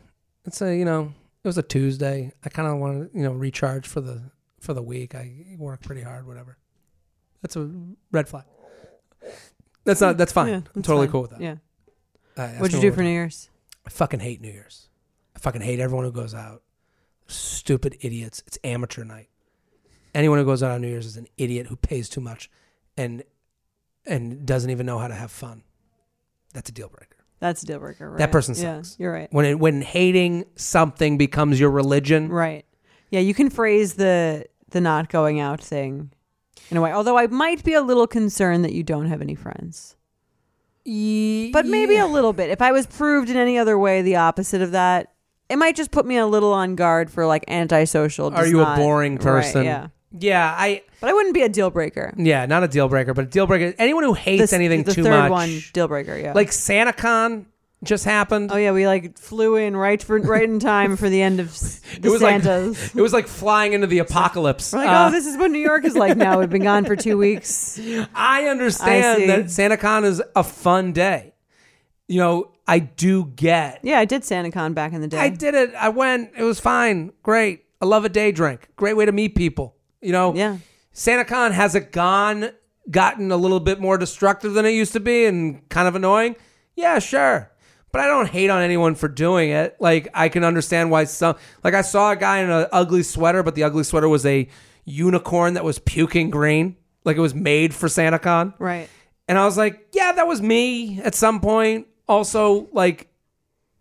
It's a you know, it was a Tuesday. I kind of wanted you know recharge for the for the week. I worked pretty hard, whatever. That's a red flag. That's not. That's fine. Yeah, I'm totally fine. cool with that. Yeah. Uh, What'd you do for New. Year's? I fucking hate New Year's. I fucking hate everyone who goes out. Stupid idiots. It's amateur night. Anyone who goes out on New Year's is an idiot who pays too much, and and doesn't even know how to have fun. That's a deal breaker. That's a deal breaker. Right? That person Yeah, sucks. you're right. When it, when hating something becomes your religion, Right. Yeah, you can phrase the the not going out thing in a way. Although I might be a little concerned that you don't have any friends. But maybe a little bit. If I was proved in any other way the opposite of that, it might just put me a little on guard for like antisocial. Are you a not- boring Right, person? yeah. Yeah, I but I wouldn't be a deal breaker. yeah, not a deal breaker, but a deal breaker. Anyone who hates The- anything the too third much, one deal breaker. Yeah. like SantaCon just happened. oh yeah, we like flew in right for right in time for the end of s- the it was Santas. like it was like flying into the apocalypse. We're like, Uh, oh, this is what New York is like now. We've been gone for two weeks. I understand I see. that SantaCon is a fun day. You know, I do get. Yeah, I did SantaCon back in the day. I did it. I went. It was fine. Great. I love a day drink. Great way to meet people. You know. Yeah. SantaCon has it gone, gotten a little bit more destructive than it used to be, and kind of annoying. Yeah, sure. But I don't hate on anyone for doing it. Like I can understand why some. Like I saw a guy in an ugly sweater, but the ugly sweater was a unicorn that was puking green. Like it was made for SantaCon. Right. And I was like, yeah, that was me at some point. Also, like,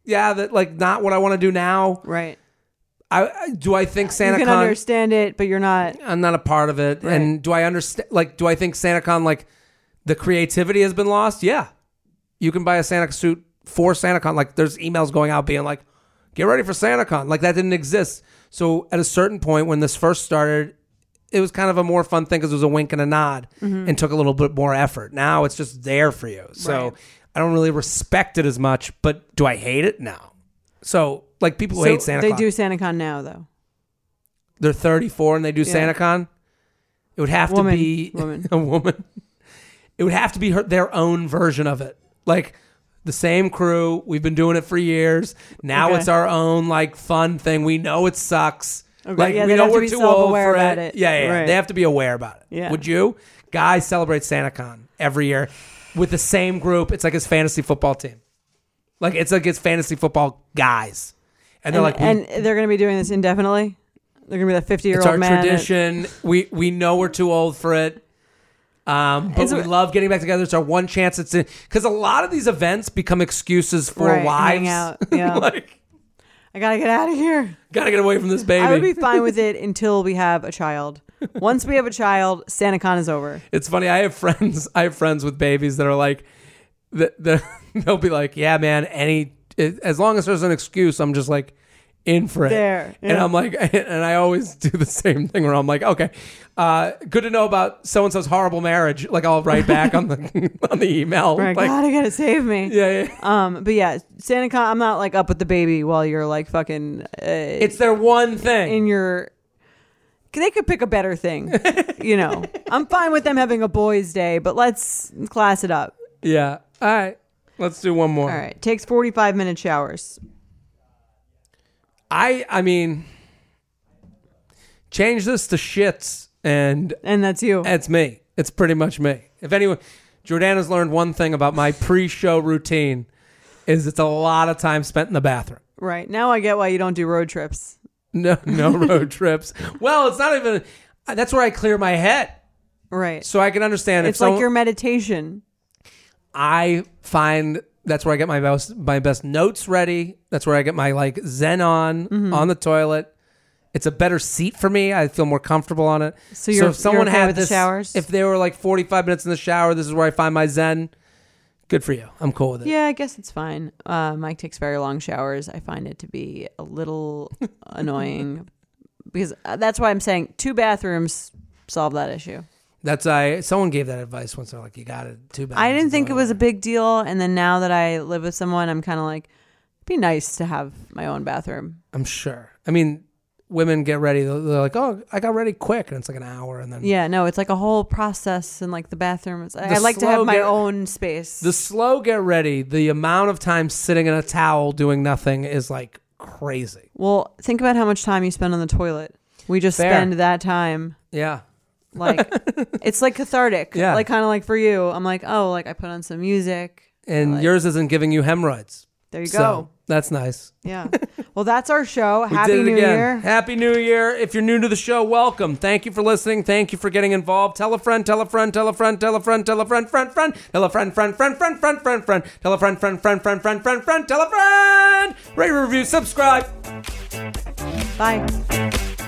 yeah, that like not what I want to do now. Right. I, do I think Santa? You can understand it, but you're not. I'm not a part of it. Right. And do I understand like do I think SantaCon like the creativity has been lost? Yeah. You can buy a Santa suit for SantaCon. Like there's emails going out being like, get ready for SantaCon. Like that didn't exist. So at a certain point when this first started, it was kind of a more fun thing because it was a wink and a nod Mm-hmm. and took a little bit more effort. Now it's just there for you. So Right. I don't really respect it as much, but do I hate it? No. So like people who So hate SantaCon, they do SantaCon now, though. they're 34 and they do Yeah. SantaCon. It would have Woman. to be Woman. a woman. It would have to be her, their own version of it. Like the same crew. We've been doing it for years. Now Okay. it's our own like fun thing. We know it sucks. Okay, Like yeah, we know to we're be too old for it. it. Yeah, yeah, yeah. Right. They have to be aware about it. Yeah. Would you? Guys celebrate SantaCon every year with the same group. It's like his fantasy football team. Like it's like his fantasy football guys. And they're like, and they're going to be doing this indefinitely. They're going to be the 50 year it's old our man. tradition. we we know we're too old for it. Um, but It's- we love getting back together. It's our one chance. It's because a lot of these events become excuses for Right, wives. hang out, yeah. like, I got to get out of here. gotta get away from this baby. I would be fine with it until we have a child. Once we have a child, SantaCon is over. it's funny. I have friends. I have friends with babies that are like, that that- they'll be like, "Yeah, man. Any as long as there's an excuse, I'm just like." In for it, There, and. I'm like, and I always do the same thing where I'm like, okay, uh, good to know about so and so's horrible marriage. Like I'll write back on the on the email, Right, like, God, I got to save me. yeah, yeah. Um, but yeah, SantaCon, I'm not like up with the baby while you're like fucking uh, It's their one thing. in your. They could pick a better thing, you know. I'm fine with them having a boys' day, but let's class it up. yeah. All right. Let's do one more. All right, takes 45 minute showers. I I mean change this to shits and And that's you. it's me. It's pretty much me. If anyone Jordana's learned one thing about my pre-show routine is it's a lot of time spent in the bathroom. right. Now I get why you don't do road trips. No no road trips. Well, it's not even that's where I clear my head. Right. So I can understand if it's like someone- your meditation. I find that's where I get my best my best notes ready. That's where I get my like zen on Mm-hmm. on the toilet. It's a better seat for me. I feel more comfortable on it. So you're- if someone okay had this, showers? if they were like forty five minutes in the shower, this is where I find my zen. Good for you. I'm cool with it. Yeah, I guess it's fine. Uh, Mike takes very long showers. I find it to be a little annoying because uh, that's why I'm saying two bathrooms solve that issue. That's I. Someone gave that advice once. They're like, you got it. Too bad. I didn't think it was a big deal, and then now that I live with someone, I'm kind of like, it'd be nice to have my own bathroom. I'm sure. I mean, women get ready. They're they're like, oh, I got ready quick, and it's like an hour, and then Yeah, no, it's like a whole process, and like the bathroom. Is, I The like to slow have my get- own space. The slow get ready, the amount of time sitting in a towel doing nothing is like crazy. well, think about how much time you spend on the toilet. We just Fair. spend that time Yeah. Like it's like cathartic. Yeah. Like kind of like for you, I'm like, oh, like I put on some music. And Like- yours isn't giving you hemorrhoids. There you So, go. that's nice. Yeah. Well, that's our show. Happy New again. Year. Happy New Year. If you're new to the show, welcome. Thank you for listening. Thank you for getting involved. Tell a friend, tell a friend, tell a friend, tell a friend, tell a friend, friend, friend, tell a friend, friend, friend, friend, friend, friend, friend, tell a friend, friend, friend, friend, friend, friend, friend, tell a friend. Rate, review, subscribe. Bye.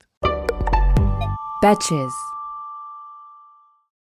Betches.